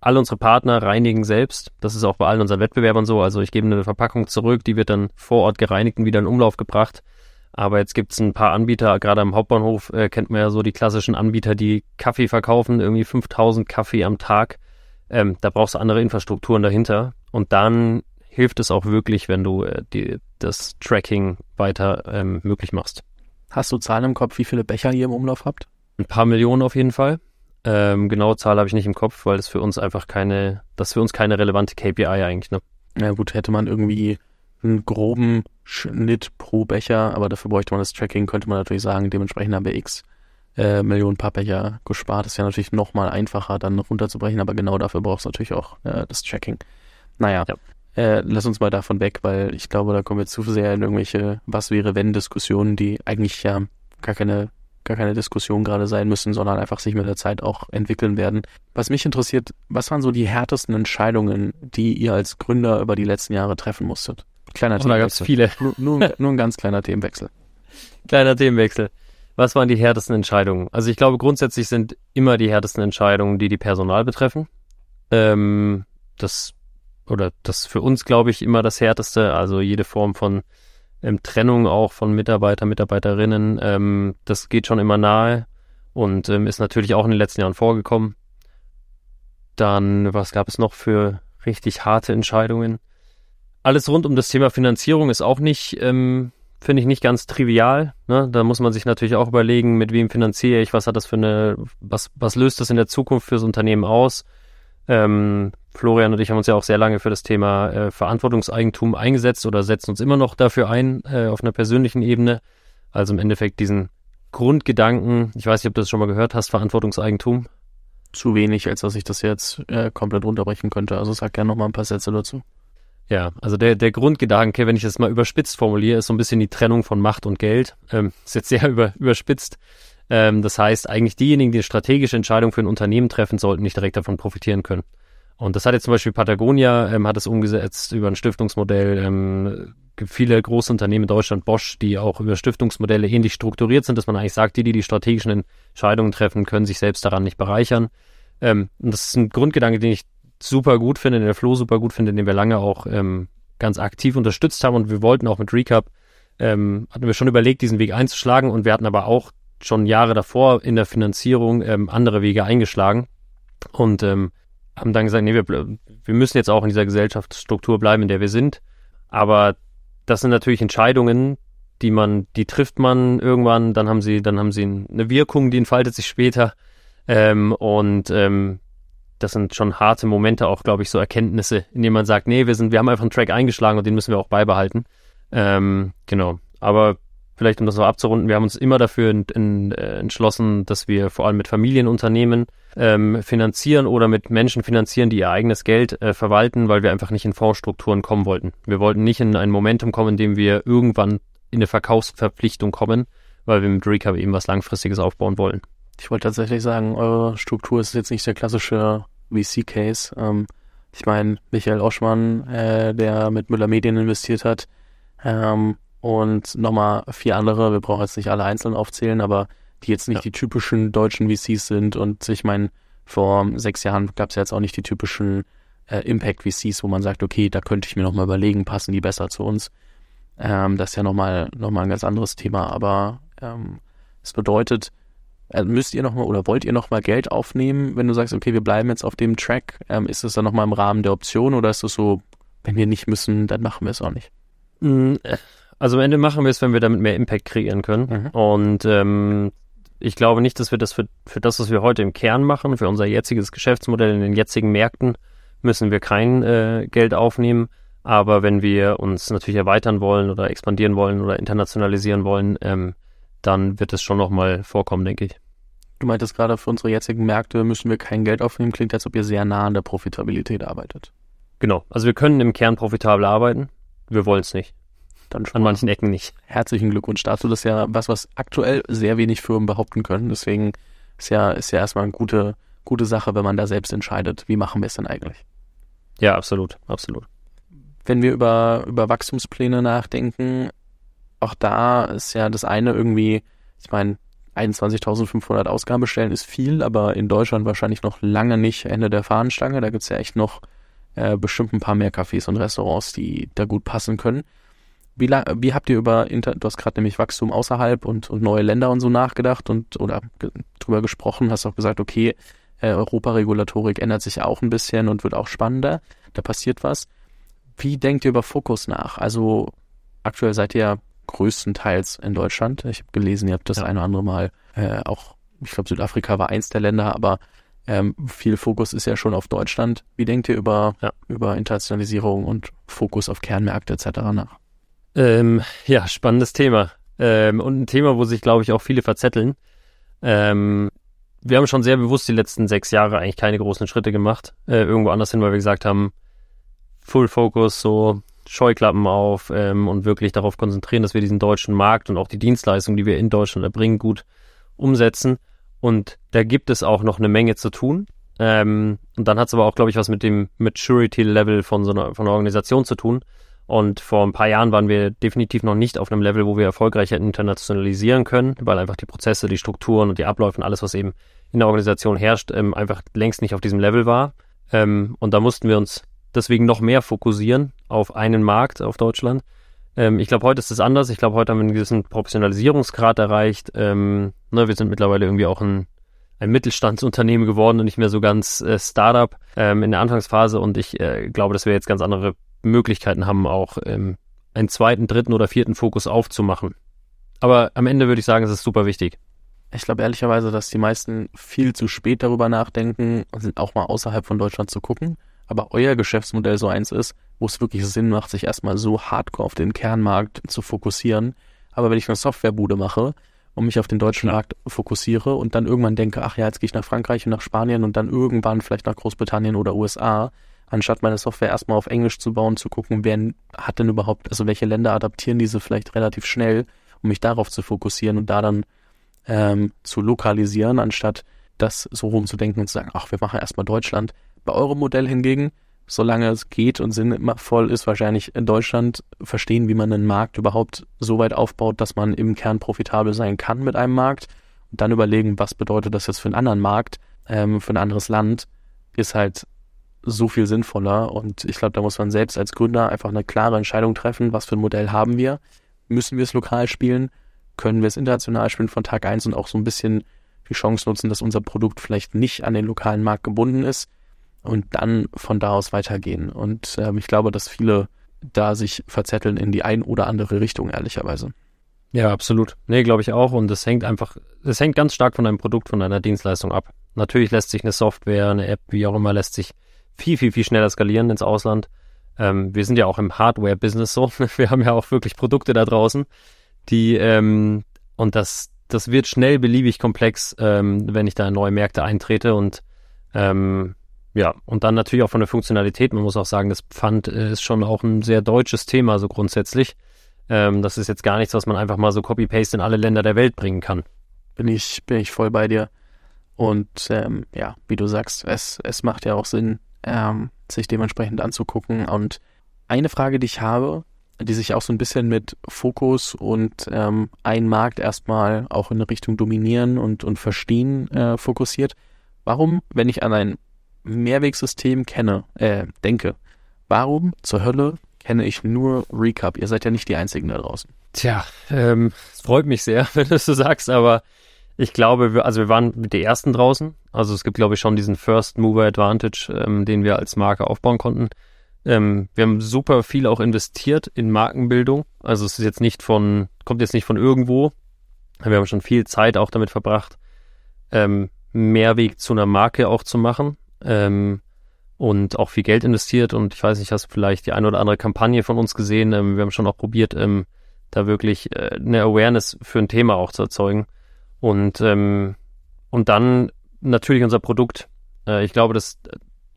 alle unsere Partner reinigen selbst. Das ist auch bei allen unseren Wettbewerbern so. Also ich gebe eine Verpackung zurück, die wird dann vor Ort gereinigt und wieder in Umlauf gebracht. Aber jetzt gibt es ein paar Anbieter, gerade am Hauptbahnhof äh, kennt man ja so die klassischen Anbieter, die Kaffee verkaufen, irgendwie 5000 Kaffee am Tag. Ähm, da brauchst du andere Infrastrukturen dahinter. Und dann hilft es auch wirklich, wenn du äh, die, das Tracking weiter ähm, möglich machst. Hast du Zahlen im Kopf, wie viele Becher ihr im Umlauf habt? Ein paar Millionen auf jeden Fall. Ähm, genaue Zahl habe ich nicht im Kopf, weil das für uns einfach keine, das für uns keine relevante KPI eigentlich, ne? Ja gut, hätte man irgendwie einen groben Schnitt pro Becher, aber dafür bräuchte man das Tracking, könnte man natürlich sagen, dementsprechend haben wir x äh, Millionen paar Becher gespart. Das wäre natürlich nochmal einfacher, dann runterzubrechen, aber genau dafür brauchst du natürlich auch äh, das Tracking. Naja, ja. Äh, lass uns mal davon weg, weil ich glaube, da kommen wir zu sehr in irgendwelche Was wäre wenn Diskussionen, die eigentlich ja gar keine gar keine Diskussion gerade sein müssen, sondern einfach sich mit der Zeit auch entwickeln werden. Was mich interessiert, was waren so die härtesten Entscheidungen, die ihr als Gründer über die letzten Jahre treffen musstet? Kleiner oh, Themenwechsel. Da gab es viele. Nur, nur, nur ein ganz kleiner Themenwechsel. Kleiner Themenwechsel. Was waren die härtesten Entscheidungen? Also ich glaube, grundsätzlich sind immer die härtesten Entscheidungen, die die Personal betreffen. Ähm, das oder das für uns, glaube ich, immer das Härteste. Also jede Form von ähm, Trennung auch von Mitarbeiter, Mitarbeiterinnen, ähm, das geht schon immer nahe und ähm, ist natürlich auch in den letzten Jahren vorgekommen. Dann, was gab es noch für richtig harte Entscheidungen? alles rund um das Thema Finanzierung ist auch nicht, ähm, finde ich nicht ganz trivial. Ne? Da muss man sich natürlich auch überlegen, mit wem finanziere ich, was hat das für eine, was, was löst das in der Zukunft fürs Unternehmen aus? Ähm, Florian und ich haben uns ja auch sehr lange für das Thema äh, Verantwortungseigentum eingesetzt oder setzen uns immer noch dafür ein, äh, auf einer persönlichen Ebene. Also im Endeffekt diesen Grundgedanken, ich weiß nicht, ob du das schon mal gehört hast, Verantwortungseigentum. Zu wenig, als dass ich das jetzt äh, komplett runterbrechen könnte. Also sag gerne noch mal ein paar Sätze dazu. Ja, also der, der Grundgedanke, wenn ich das mal überspitzt formuliere, ist so ein bisschen die Trennung von Macht und Geld. Ähm, ist jetzt sehr über, überspitzt. Ähm, das heißt, eigentlich diejenigen, die strategische Entscheidung für ein Unternehmen treffen, sollten nicht direkt davon profitieren können. Und das hat jetzt zum Beispiel Patagonia, ähm, hat es umgesetzt über ein Stiftungsmodell. Ähm, gibt viele große Unternehmen in Deutschland, Bosch, die auch über Stiftungsmodelle ähnlich strukturiert sind, dass man eigentlich sagt, die, die die strategischen Entscheidungen treffen, können sich selbst daran nicht bereichern. Ähm, und das ist ein Grundgedanke, den ich super gut finde, den der Flo super gut finde, den wir lange auch ähm, ganz aktiv unterstützt haben und wir wollten auch mit Recap, ähm, hatten wir schon überlegt, diesen Weg einzuschlagen und wir hatten aber auch schon Jahre davor in der Finanzierung ähm, andere Wege eingeschlagen und ähm, haben dann gesagt, nee, wir, wir müssen jetzt auch in dieser Gesellschaftsstruktur bleiben, in der wir sind. Aber das sind natürlich Entscheidungen, die man, die trifft man irgendwann, dann haben sie, dann haben sie eine Wirkung, die entfaltet sich später. Ähm, und ähm, das sind schon harte Momente, auch, glaube ich, so Erkenntnisse, in denen man sagt, nee, wir sind, wir haben einfach einen Track eingeschlagen und den müssen wir auch beibehalten. Ähm, genau. Aber vielleicht, um das noch abzurunden, wir haben uns immer dafür in, in, äh, entschlossen, dass wir vor allem mit Familienunternehmen ähm, finanzieren oder mit Menschen finanzieren, die ihr eigenes Geld äh, verwalten, weil wir einfach nicht in Fondsstrukturen kommen wollten. Wir wollten nicht in ein Momentum kommen, in dem wir irgendwann in eine Verkaufsverpflichtung kommen, weil wir mit Recap eben was Langfristiges aufbauen wollen. Ich wollte tatsächlich sagen, eure Struktur ist jetzt nicht der klassische VC-Case. Ähm, ich meine, Michael Oschmann, äh, der mit Müller Medien investiert hat, ähm, und nochmal vier andere, wir brauchen jetzt nicht alle einzeln aufzählen, aber die jetzt nicht ja. die typischen deutschen VCs sind. Und ich meine, vor sechs Jahren gab es ja jetzt auch nicht die typischen äh, Impact VCs, wo man sagt, okay, da könnte ich mir nochmal überlegen, passen die besser zu uns. Ähm, das ist ja nochmal noch mal ein ganz anderes Thema, aber ähm, es bedeutet, äh, müsst ihr nochmal oder wollt ihr nochmal Geld aufnehmen, wenn du sagst, okay, wir bleiben jetzt auf dem Track? Ähm, ist es dann nochmal im Rahmen der Option oder ist es so, wenn wir nicht müssen, dann machen wir es auch nicht? Also am Ende machen wir es, wenn wir damit mehr Impact kreieren können. Mhm. Und ähm, ich glaube nicht, dass wir das für, für das, was wir heute im Kern machen, für unser jetziges Geschäftsmodell in den jetzigen Märkten, müssen wir kein äh, Geld aufnehmen. Aber wenn wir uns natürlich erweitern wollen oder expandieren wollen oder internationalisieren wollen, ähm, dann wird es schon nochmal vorkommen, denke ich. Du meintest gerade, für unsere jetzigen Märkte müssen wir kein Geld aufnehmen. Klingt, als ob ihr sehr nah an der Profitabilität arbeitet. Genau. Also wir können im Kern profitabel arbeiten. Wir wollen es nicht dann schon. An manchen Ecken nicht. Herzlichen Glückwunsch dazu. Das ist ja was, was aktuell sehr wenig Firmen behaupten können. Deswegen ist ja, ist ja erstmal eine gute, gute Sache, wenn man da selbst entscheidet, wie machen wir es denn eigentlich. Ja, absolut, absolut. Wenn wir über, über Wachstumspläne nachdenken, auch da ist ja das eine irgendwie, ich meine, 21.500 Ausgabestellen ist viel, aber in Deutschland wahrscheinlich noch lange nicht Ende der Fahnenstange. Da gibt's ja echt noch äh, bestimmt ein paar mehr Cafés und Restaurants, die da gut passen können. Wie, lang, wie habt ihr über, Inter du hast gerade nämlich Wachstum außerhalb und, und neue Länder und so nachgedacht und oder ge drüber gesprochen, hast auch gesagt, okay, äh, Europaregulatorik ändert sich auch ein bisschen und wird auch spannender, da passiert was. Wie denkt ihr über Fokus nach? Also aktuell seid ihr ja größtenteils in Deutschland. Ich habe gelesen, ihr habt das ja. eine oder andere Mal äh, auch, ich glaube Südafrika war eins der Länder, aber ähm, viel Fokus ist ja schon auf Deutschland. Wie denkt ihr über, ja. über Internationalisierung und Fokus auf Kernmärkte etc. nach? Ähm, ja, spannendes Thema. Ähm, und ein Thema, wo sich, glaube ich, auch viele verzetteln. Ähm, wir haben schon sehr bewusst die letzten sechs Jahre eigentlich keine großen Schritte gemacht. Äh, irgendwo anders hin, weil wir gesagt haben, Full Focus, so Scheuklappen auf ähm, und wirklich darauf konzentrieren, dass wir diesen deutschen Markt und auch die Dienstleistungen, die wir in Deutschland erbringen, gut umsetzen. Und da gibt es auch noch eine Menge zu tun. Ähm, und dann hat es aber auch, glaube ich, was mit dem Maturity-Level von so einer, von einer Organisation zu tun. Und vor ein paar Jahren waren wir definitiv noch nicht auf einem Level, wo wir erfolgreich hätten internationalisieren können, weil einfach die Prozesse, die Strukturen und die Abläufe und alles, was eben in der Organisation herrscht, ähm, einfach längst nicht auf diesem Level war. Ähm, und da mussten wir uns deswegen noch mehr fokussieren auf einen Markt, auf Deutschland. Ähm, ich glaube, heute ist es anders. Ich glaube, heute haben wir einen gewissen Professionalisierungsgrad erreicht. Ne, wir sind mittlerweile irgendwie auch ein, ein Mittelstandsunternehmen geworden und nicht mehr so ganz äh, Startup ähm, in der Anfangsphase. Und ich äh, glaube, dass wir jetzt ganz andere Möglichkeiten haben, auch ähm, einen zweiten, dritten oder vierten Fokus aufzumachen. Aber am Ende würde ich sagen, es ist super wichtig. Ich glaube ehrlicherweise, dass die meisten viel zu spät darüber nachdenken, auch mal außerhalb von Deutschland zu gucken. Aber euer Geschäftsmodell so eins ist, wo es wirklich Sinn macht, sich erstmal so hardcore auf den Kernmarkt zu fokussieren. Aber wenn ich eine Softwarebude mache und mich auf den deutschen Markt fokussiere und dann irgendwann denke, ach ja, jetzt gehe ich nach Frankreich und nach Spanien und dann irgendwann vielleicht nach Großbritannien oder USA, anstatt meine Software erstmal auf Englisch zu bauen, zu gucken, wer hat denn überhaupt, also welche Länder adaptieren diese vielleicht relativ schnell, um mich darauf zu fokussieren und da dann ähm, zu lokalisieren, anstatt das so rumzudenken und zu sagen, ach, wir machen erstmal Deutschland. Bei eurem Modell hingegen, solange es geht und sinnvoll ist, wahrscheinlich in Deutschland verstehen, wie man einen Markt überhaupt so weit aufbaut, dass man im Kern profitabel sein kann mit einem Markt und dann überlegen, was bedeutet das jetzt für einen anderen Markt, ähm, für ein anderes Land, ist halt so viel sinnvoller und ich glaube, da muss man selbst als Gründer einfach eine klare Entscheidung treffen, was für ein Modell haben wir, müssen wir es lokal spielen können wir es international spielen von Tag eins und auch so ein bisschen die Chance nutzen, dass unser Produkt vielleicht nicht an den lokalen Markt gebunden ist und dann von da aus weitergehen. Und ähm, ich glaube, dass viele da sich verzetteln in die ein oder andere Richtung, ehrlicherweise. Ja, absolut. Nee, glaube ich auch. Und es hängt einfach, es hängt ganz stark von deinem Produkt, von deiner Dienstleistung ab. Natürlich lässt sich eine Software, eine App, wie auch immer, lässt sich viel, viel, viel schneller skalieren ins Ausland. Ähm, wir sind ja auch im Hardware-Business so. Wir haben ja auch wirklich Produkte da draußen die ähm, und das das wird schnell beliebig komplex, ähm, wenn ich da in neue Märkte eintrete und ähm, ja, und dann natürlich auch von der Funktionalität. Man muss auch sagen, das Pfand äh, ist schon auch ein sehr deutsches Thema, so grundsätzlich. Ähm, das ist jetzt gar nichts, was man einfach mal so Copy-Paste in alle Länder der Welt bringen kann. Bin ich, bin ich voll bei dir. Und ähm, ja, wie du sagst, es, es macht ja auch Sinn, ähm, sich dementsprechend anzugucken. Und eine Frage, die ich habe, die sich auch so ein bisschen mit Fokus und ähm, einen Markt erstmal auch in Richtung Dominieren und, und Verstehen äh, fokussiert. Warum, wenn ich an ein Mehrwegsystem kenne, äh, denke, warum zur Hölle kenne ich nur Recap? Ihr seid ja nicht die Einzigen da draußen. Tja, ähm, freut mich sehr, wenn du es so sagst, aber ich glaube, wir, also wir waren mit den ersten draußen. Also es gibt, glaube ich, schon diesen First Mover Advantage, ähm, den wir als Marke aufbauen konnten. Ähm, wir haben super viel auch investiert in Markenbildung. Also es ist jetzt nicht von, kommt jetzt nicht von irgendwo. Wir haben schon viel Zeit auch damit verbracht, ähm, Mehrweg zu einer Marke auch zu machen. Ähm, und auch viel Geld investiert. Und ich weiß nicht, hast du vielleicht die eine oder andere Kampagne von uns gesehen? Ähm, wir haben schon auch probiert, ähm, da wirklich äh, eine Awareness für ein Thema auch zu erzeugen. Und, ähm, und dann natürlich unser Produkt. Äh, ich glaube, dass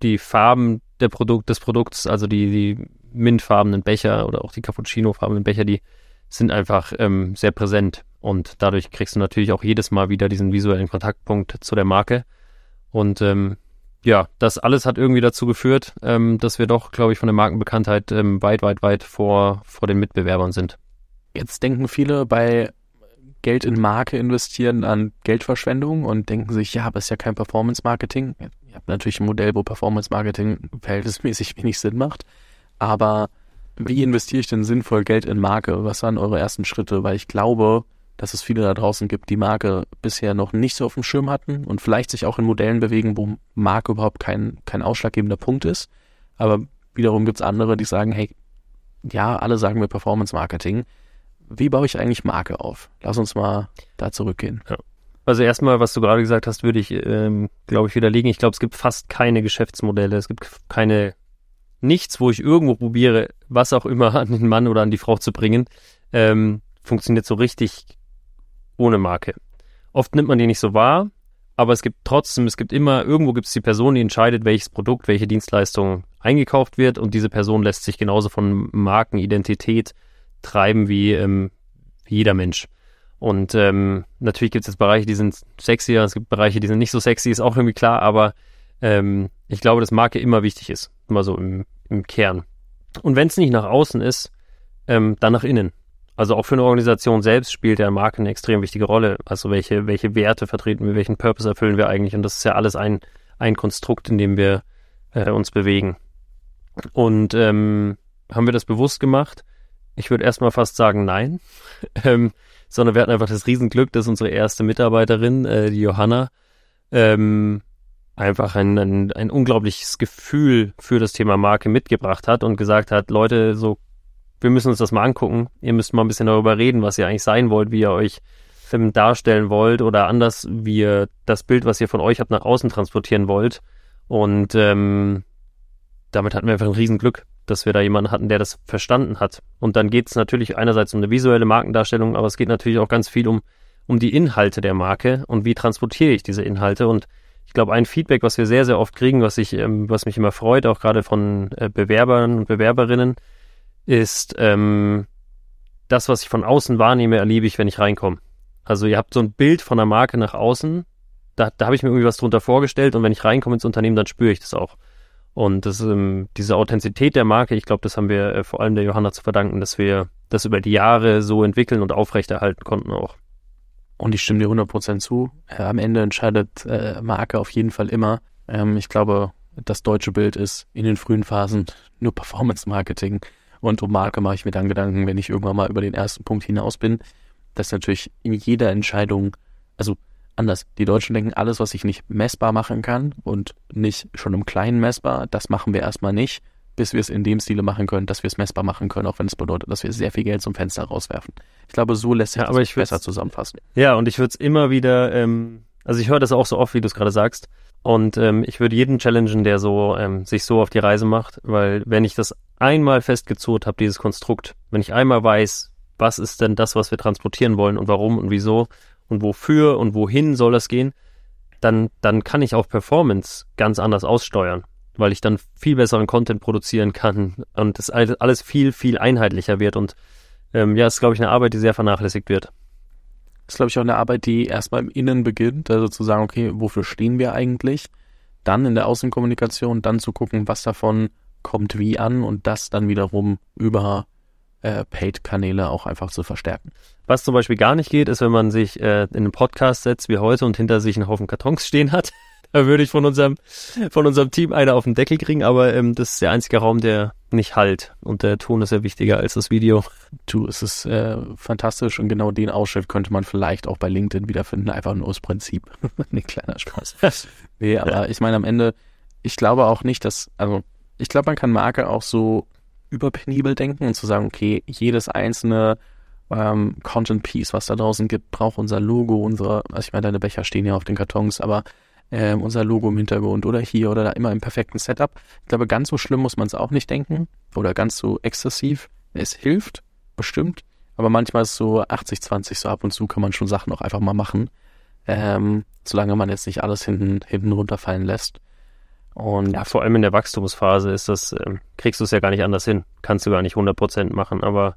die Farben der Produkt, des Produkts, also die, die mintfarbenen Becher oder auch die Cappuccino-farbenen Becher, die sind einfach ähm, sehr präsent. Und dadurch kriegst du natürlich auch jedes Mal wieder diesen visuellen Kontaktpunkt zu der Marke. Und ähm, ja, das alles hat irgendwie dazu geführt, ähm, dass wir doch, glaube ich, von der Markenbekanntheit ähm, weit, weit, weit vor, vor den Mitbewerbern sind. Jetzt denken viele bei Geld in Marke investieren an Geldverschwendung und denken sich, ja, aber ist ja kein Performance-Marketing. Ihr habt natürlich ein Modell, wo Performance-Marketing verhältnismäßig wenig Sinn macht. Aber wie investiere ich denn sinnvoll Geld in Marke? Was waren eure ersten Schritte? Weil ich glaube, dass es viele da draußen gibt, die Marke bisher noch nicht so auf dem Schirm hatten und vielleicht sich auch in Modellen bewegen, wo Marke überhaupt kein, kein ausschlaggebender Punkt ist. Aber wiederum gibt es andere, die sagen, hey, ja, alle sagen wir Performance Marketing. Wie baue ich eigentlich Marke auf? Lass uns mal da zurückgehen. Ja. Also erstmal, was du gerade gesagt hast, würde ich, ähm, glaube ich, widerlegen. Ich glaube, es gibt fast keine Geschäftsmodelle. Es gibt keine, nichts, wo ich irgendwo probiere, was auch immer an den Mann oder an die Frau zu bringen, ähm, funktioniert so richtig ohne Marke. Oft nimmt man die nicht so wahr, aber es gibt trotzdem, es gibt immer, irgendwo gibt es die Person, die entscheidet, welches Produkt, welche Dienstleistung eingekauft wird und diese Person lässt sich genauso von Markenidentität treiben wie, ähm, wie jeder Mensch. Und ähm, natürlich gibt es jetzt Bereiche, die sind sexier, es gibt Bereiche, die sind nicht so sexy, ist auch irgendwie klar, aber ähm, ich glaube, dass Marke immer wichtig ist, immer so im, im Kern. Und wenn es nicht nach außen ist, ähm, dann nach innen. Also auch für eine Organisation selbst spielt der Marke eine extrem wichtige Rolle. Also welche, welche Werte vertreten wir, welchen Purpose erfüllen wir eigentlich? Und das ist ja alles ein, ein Konstrukt, in dem wir äh, uns bewegen. Und ähm, haben wir das bewusst gemacht? Ich würde erstmal fast sagen, nein. ähm, sondern wir hatten einfach das Riesenglück, dass unsere erste Mitarbeiterin, äh, die Johanna, ähm, einfach ein, ein, ein unglaubliches Gefühl für das Thema Marke mitgebracht hat und gesagt hat, Leute, so, wir müssen uns das mal angucken. Ihr müsst mal ein bisschen darüber reden, was ihr eigentlich sein wollt, wie ihr euch ähm, darstellen wollt oder anders, wie ihr das Bild, was ihr von euch habt, nach außen transportieren wollt. Und ähm, damit hatten wir einfach ein Riesenglück, dass wir da jemanden hatten, der das verstanden hat. Und dann geht es natürlich einerseits um eine visuelle Markendarstellung, aber es geht natürlich auch ganz viel um, um die Inhalte der Marke und wie transportiere ich diese Inhalte. Und ich glaube, ein Feedback, was wir sehr, sehr oft kriegen, was ich, ähm, was mich immer freut, auch gerade von äh, Bewerbern und Bewerberinnen, ist ähm, das, was ich von außen wahrnehme, erlebe ich, wenn ich reinkomme. Also ihr habt so ein Bild von der Marke nach außen, da, da habe ich mir irgendwie was drunter vorgestellt und wenn ich reinkomme ins Unternehmen, dann spüre ich das auch. Und das, ähm, diese Authentizität der Marke, ich glaube, das haben wir äh, vor allem der Johanna zu verdanken, dass wir das über die Jahre so entwickeln und aufrechterhalten konnten auch. Und ich stimme dir 100% zu. Am Ende entscheidet äh, Marke auf jeden Fall immer. Ähm, ich glaube, das deutsche Bild ist in den frühen Phasen nur Performance-Marketing. Und um Marke mache ich mir dann Gedanken, wenn ich irgendwann mal über den ersten Punkt hinaus bin, dass natürlich in jeder Entscheidung, also anders. Die Deutschen denken, alles, was ich nicht messbar machen kann und nicht schon im Kleinen messbar, das machen wir erstmal nicht, bis wir es in dem Stile machen können, dass wir es messbar machen können, auch wenn es bedeutet, dass wir sehr viel Geld zum Fenster rauswerfen. Ich glaube, so lässt sich ja, das besser zusammenfassen. Ja, und ich würde es immer wieder, ähm, also ich höre das auch so oft, wie du es gerade sagst. Und ähm, ich würde jeden challengen, der so ähm, sich so auf die Reise macht, weil wenn ich das einmal festgezurrt habe, dieses Konstrukt, wenn ich einmal weiß, was ist denn das, was wir transportieren wollen und warum und wieso und wofür und wohin soll das gehen, dann, dann kann ich auch Performance ganz anders aussteuern, weil ich dann viel besseren Content produzieren kann und das alles viel, viel einheitlicher wird. Und ähm, ja, ist, glaube ich, eine Arbeit, die sehr vernachlässigt wird. Ist, glaube ich, auch eine Arbeit, die erstmal im Innen beginnt, also zu sagen, okay, wofür stehen wir eigentlich? Dann in der Außenkommunikation, dann zu gucken, was davon kommt wie an und das dann wiederum über äh, Paid-Kanäle auch einfach zu verstärken. Was zum Beispiel gar nicht geht, ist, wenn man sich äh, in einen Podcast setzt wie heute und hinter sich einen Haufen Kartons stehen hat. da würde ich von unserem, von unserem Team eine auf den Deckel kriegen, aber ähm, das ist der einzige Raum, der nicht halt. Und der Ton ist ja wichtiger als das Video. Du, es ist äh, fantastisch und genau den Ausschnitt könnte man vielleicht auch bei LinkedIn wiederfinden, einfach nur aus Prinzip. nee, kleiner Spaß. nee, aber ja. ich meine am Ende, ich glaube auch nicht, dass, also ich glaube, man kann Marke auch so überpenibel denken und zu sagen, okay, jedes einzelne ähm, Content Piece, was da draußen gibt, braucht unser Logo, unsere, also ich meine, deine Becher stehen ja auf den Kartons, aber ähm, unser Logo im Hintergrund oder hier oder da immer im perfekten Setup. Ich glaube, ganz so schlimm muss man es auch nicht denken oder ganz so exzessiv. Es hilft, bestimmt, aber manchmal ist es so 80-20, so ab und zu kann man schon Sachen auch einfach mal machen, ähm, solange man jetzt nicht alles hinten, hinten runterfallen lässt. Und ja, vor allem in der Wachstumsphase ist das, äh, kriegst du es ja gar nicht anders hin. Kannst du gar nicht 100% machen, aber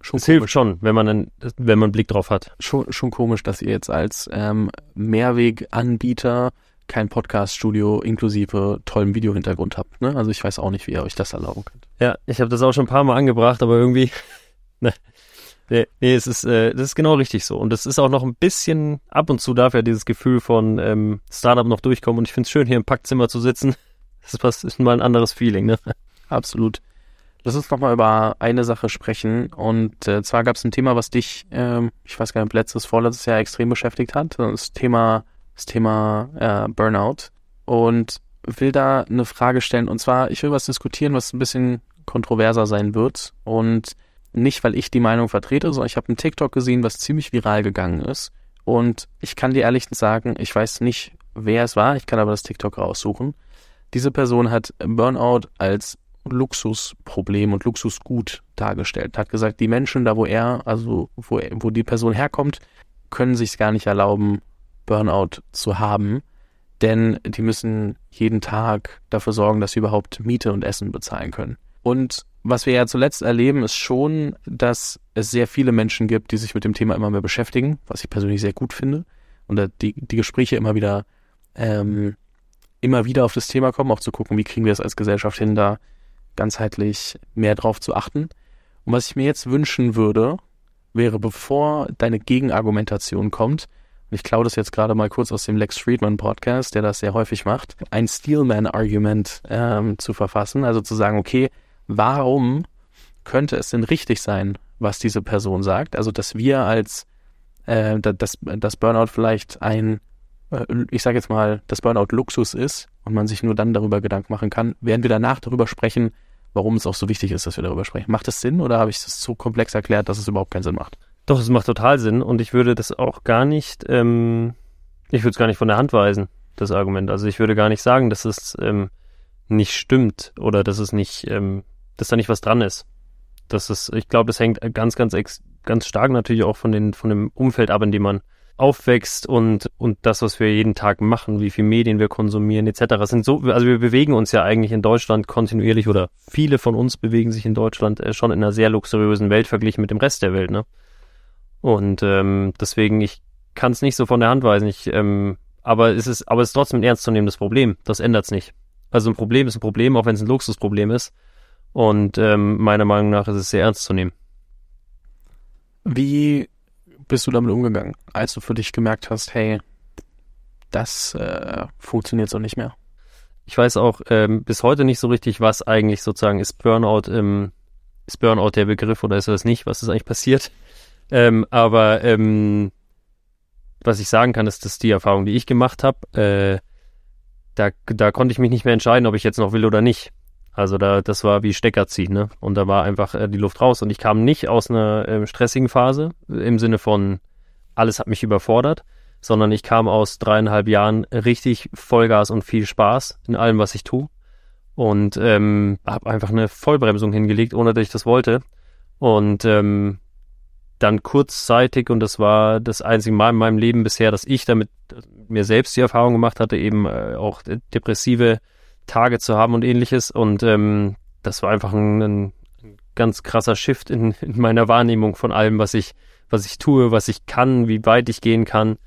schon es hilft schon, wenn man einen, wenn man einen Blick drauf hat. Schon, schon komisch, dass ihr jetzt als ähm, Mehrweganbieter kein Podcast-Studio inklusive tollem Videohintergrund habt. Ne? Also ich weiß auch nicht, wie ihr euch das erlauben könnt. Ja, ich habe das auch schon ein paar Mal angebracht, aber irgendwie ne, Nee, nee es ist, äh, das ist genau richtig so. Und es ist auch noch ein bisschen, ab und zu darf ja dieses Gefühl von ähm, Startup noch durchkommen. Und ich finde es schön, hier im Packzimmer zu sitzen. Das ist, ist mal ein anderes Feeling, ne? Absolut. Lass uns nochmal über eine Sache sprechen. Und äh, zwar gab es ein Thema, was dich, ähm, ich weiß gar nicht, letztes, vorletztes Jahr extrem beschäftigt hat. Das Thema, das Thema äh, Burnout. Und will da eine Frage stellen. Und zwar, ich will was diskutieren, was ein bisschen kontroverser sein wird. Und nicht, weil ich die Meinung vertrete, sondern ich habe einen TikTok gesehen, was ziemlich viral gegangen ist. Und ich kann dir ehrlich sagen, ich weiß nicht, wer es war, ich kann aber das TikTok raussuchen. Diese Person hat Burnout als Luxusproblem und Luxusgut dargestellt. Hat gesagt, die Menschen da, wo er, also wo, wo die Person herkommt, können sich gar nicht erlauben, Burnout zu haben, denn die müssen jeden Tag dafür sorgen, dass sie überhaupt Miete und Essen bezahlen können. Und was wir ja zuletzt erleben, ist schon, dass es sehr viele Menschen gibt, die sich mit dem Thema immer mehr beschäftigen, was ich persönlich sehr gut finde. Und die, die Gespräche immer wieder, ähm, immer wieder auf das Thema kommen, auch zu gucken, wie kriegen wir es als Gesellschaft hin, da ganzheitlich mehr drauf zu achten. Und was ich mir jetzt wünschen würde, wäre, bevor deine Gegenargumentation kommt, und ich klaue das jetzt gerade mal kurz aus dem Lex Friedman Podcast, der das sehr häufig macht, ein Steelman-Argument ähm, zu verfassen, also zu sagen, okay, warum könnte es denn richtig sein, was diese Person sagt? Also, dass wir als, äh, dass, dass Burnout vielleicht ein äh, ich sage jetzt mal, das Burnout Luxus ist und man sich nur dann darüber Gedanken machen kann, werden wir danach darüber sprechen, warum es auch so wichtig ist, dass wir darüber sprechen. Macht das Sinn oder habe ich das so komplex erklärt, dass es überhaupt keinen Sinn macht? Doch, es macht total Sinn und ich würde das auch gar nicht, ähm, ich würde es gar nicht von der Hand weisen, das Argument. Also ich würde gar nicht sagen, dass es ähm, nicht stimmt oder dass es nicht, ähm, dass da nicht was dran ist. Das ist, ich glaube, das hängt ganz, ganz, ganz stark natürlich auch von den, von dem Umfeld ab, in dem man aufwächst und, und das, was wir jeden Tag machen, wie viel Medien wir konsumieren, etc. Es sind so, also wir bewegen uns ja eigentlich in Deutschland kontinuierlich oder viele von uns bewegen sich in Deutschland äh, schon in einer sehr luxuriösen Welt verglichen mit dem Rest der Welt, ne? Und ähm, deswegen, ich kann es nicht so von der Hand weisen. Ich, ähm, aber es ist, aber es ist trotzdem ein ernstzunehmendes Problem. Das ändert es nicht. Also ein Problem ist ein Problem, auch wenn es ein Luxusproblem ist. Und ähm, meiner Meinung nach ist es sehr ernst zu nehmen. Wie bist du damit umgegangen, als du für dich gemerkt hast, hey, das äh, funktioniert so nicht mehr? Ich weiß auch ähm, bis heute nicht so richtig, was eigentlich sozusagen ist Burnout, ähm, ist Burnout der Begriff oder ist das nicht, was ist eigentlich passiert. Ähm, aber ähm, was ich sagen kann, ist, dass die Erfahrung, die ich gemacht habe, äh, da, da konnte ich mich nicht mehr entscheiden, ob ich jetzt noch will oder nicht. Also da, das war wie Stecker ziehen, ne? Und da war einfach äh, die Luft raus. Und ich kam nicht aus einer äh, stressigen Phase im Sinne von alles hat mich überfordert, sondern ich kam aus dreieinhalb Jahren richtig Vollgas und viel Spaß in allem, was ich tue. Und ähm, habe einfach eine Vollbremsung hingelegt, ohne dass ich das wollte. Und ähm, dann kurzzeitig, und das war das einzige Mal in meinem Leben bisher, dass ich damit mir selbst die Erfahrung gemacht hatte, eben äh, auch depressive Tage zu haben und ähnliches. Und ähm, das war einfach ein, ein ganz krasser Shift in, in meiner Wahrnehmung von allem, was ich, was ich tue, was ich kann, wie weit ich gehen kann.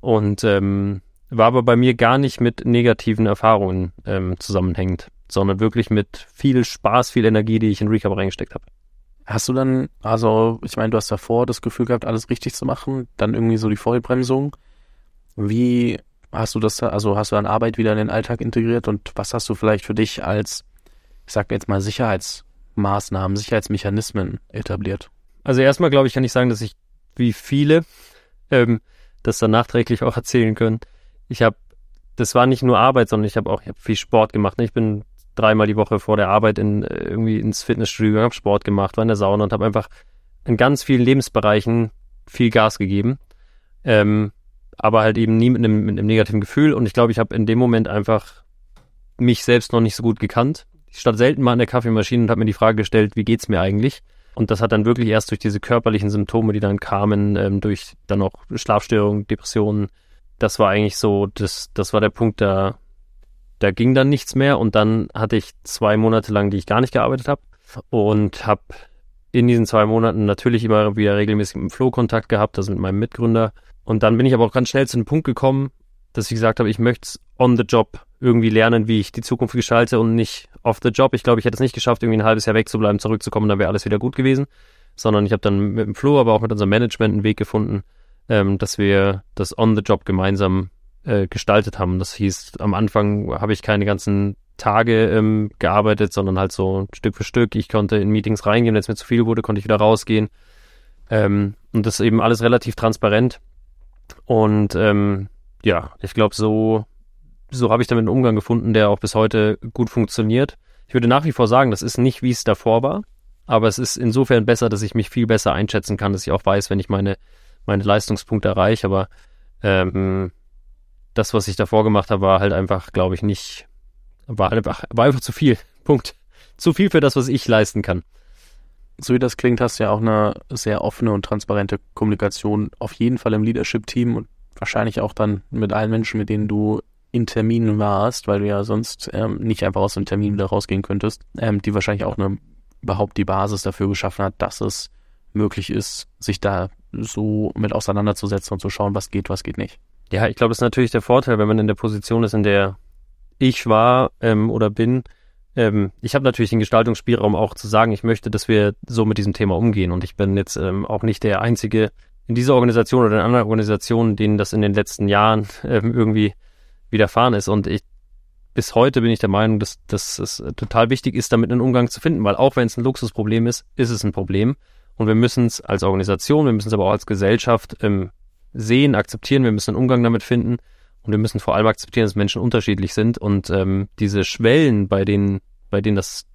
Und ähm, war aber bei mir gar nicht mit negativen Erfahrungen ähm, zusammenhängend, sondern wirklich mit viel Spaß, viel Energie, die ich in Recap reingesteckt habe. Hast du dann, also ich meine, du hast davor das Gefühl gehabt, alles richtig zu machen, dann irgendwie so die Vollbremsung. Wie hast du das, also hast du dann Arbeit wieder in den Alltag integriert und was hast du vielleicht für dich als, ich sag jetzt mal, Sicherheitsmaßnahmen, Sicherheitsmechanismen etabliert? Also erstmal glaube ich, kann ich sagen, dass ich wie viele ähm, das dann nachträglich auch erzählen können. Ich habe, das war nicht nur Arbeit, sondern ich habe auch ich hab viel Sport gemacht. Ne? Ich bin dreimal die Woche vor der Arbeit in äh, irgendwie ins Fitnessstudio, habe Sport gemacht, war in der Sauna und habe einfach in ganz vielen Lebensbereichen viel Gas gegeben. Ähm, aber halt eben nie mit einem, mit einem negativen Gefühl. Und ich glaube, ich habe in dem Moment einfach mich selbst noch nicht so gut gekannt. Ich stand selten mal an der Kaffeemaschine und habe mir die Frage gestellt, wie geht's mir eigentlich? Und das hat dann wirklich erst durch diese körperlichen Symptome, die dann kamen, ähm, durch dann auch Schlafstörungen, Depressionen, das war eigentlich so, das, das war der Punkt, da, da ging dann nichts mehr. Und dann hatte ich zwei Monate lang, die ich gar nicht gearbeitet habe und habe in diesen zwei Monaten natürlich immer wieder regelmäßig mit dem Flo Kontakt gehabt, also mit meinem Mitgründer und dann bin ich aber auch ganz schnell zu einem Punkt gekommen, dass ich gesagt habe, ich möchte on the job irgendwie lernen, wie ich die Zukunft gestalte und nicht off the job. Ich glaube, ich hätte es nicht geschafft, irgendwie ein halbes Jahr wegzubleiben, zurückzukommen, dann wäre alles wieder gut gewesen. Sondern ich habe dann mit dem Flo, aber auch mit unserem Management einen Weg gefunden, ähm, dass wir das on the job gemeinsam äh, gestaltet haben. Das hieß, am Anfang habe ich keine ganzen Tage ähm, gearbeitet, sondern halt so Stück für Stück. Ich konnte in Meetings reingehen, wenn es mir zu viel wurde, konnte ich wieder rausgehen. Ähm, und das ist eben alles relativ transparent. Und ähm, ja, ich glaube, so, so habe ich damit einen Umgang gefunden, der auch bis heute gut funktioniert. Ich würde nach wie vor sagen, das ist nicht, wie es davor war, aber es ist insofern besser, dass ich mich viel besser einschätzen kann, dass ich auch weiß, wenn ich meine, meine Leistungspunkte erreiche. Aber ähm, das, was ich davor gemacht habe, war halt einfach, glaube ich, nicht, war, einfach, war einfach zu viel. Punkt. Zu viel für das, was ich leisten kann so wie das klingt, hast du ja auch eine sehr offene und transparente Kommunikation auf jeden Fall im Leadership-Team und wahrscheinlich auch dann mit allen Menschen, mit denen du in Terminen warst, weil du ja sonst ähm, nicht einfach aus dem Termin wieder rausgehen könntest, ähm, die wahrscheinlich auch eine, überhaupt die Basis dafür geschaffen hat, dass es möglich ist, sich da so mit auseinanderzusetzen und zu schauen, was geht, was geht nicht. Ja, ich glaube, das ist natürlich der Vorteil, wenn man in der Position ist, in der ich war ähm, oder bin, ähm, ich habe natürlich den Gestaltungsspielraum auch zu sagen, ich möchte, dass wir so mit diesem Thema umgehen. Und ich bin jetzt ähm, auch nicht der Einzige in dieser Organisation oder in anderen Organisationen, denen das in den letzten Jahren ähm, irgendwie widerfahren ist. Und ich bis heute bin ich der Meinung, dass, dass es total wichtig ist, damit einen Umgang zu finden, weil auch wenn es ein Luxusproblem ist, ist es ein Problem. Und wir müssen es als Organisation, wir müssen es aber auch als Gesellschaft ähm, sehen, akzeptieren, wir müssen einen Umgang damit finden. Und wir müssen vor allem akzeptieren, dass Menschen unterschiedlich sind und ähm, diese Schwellen, bei denen, bei denen das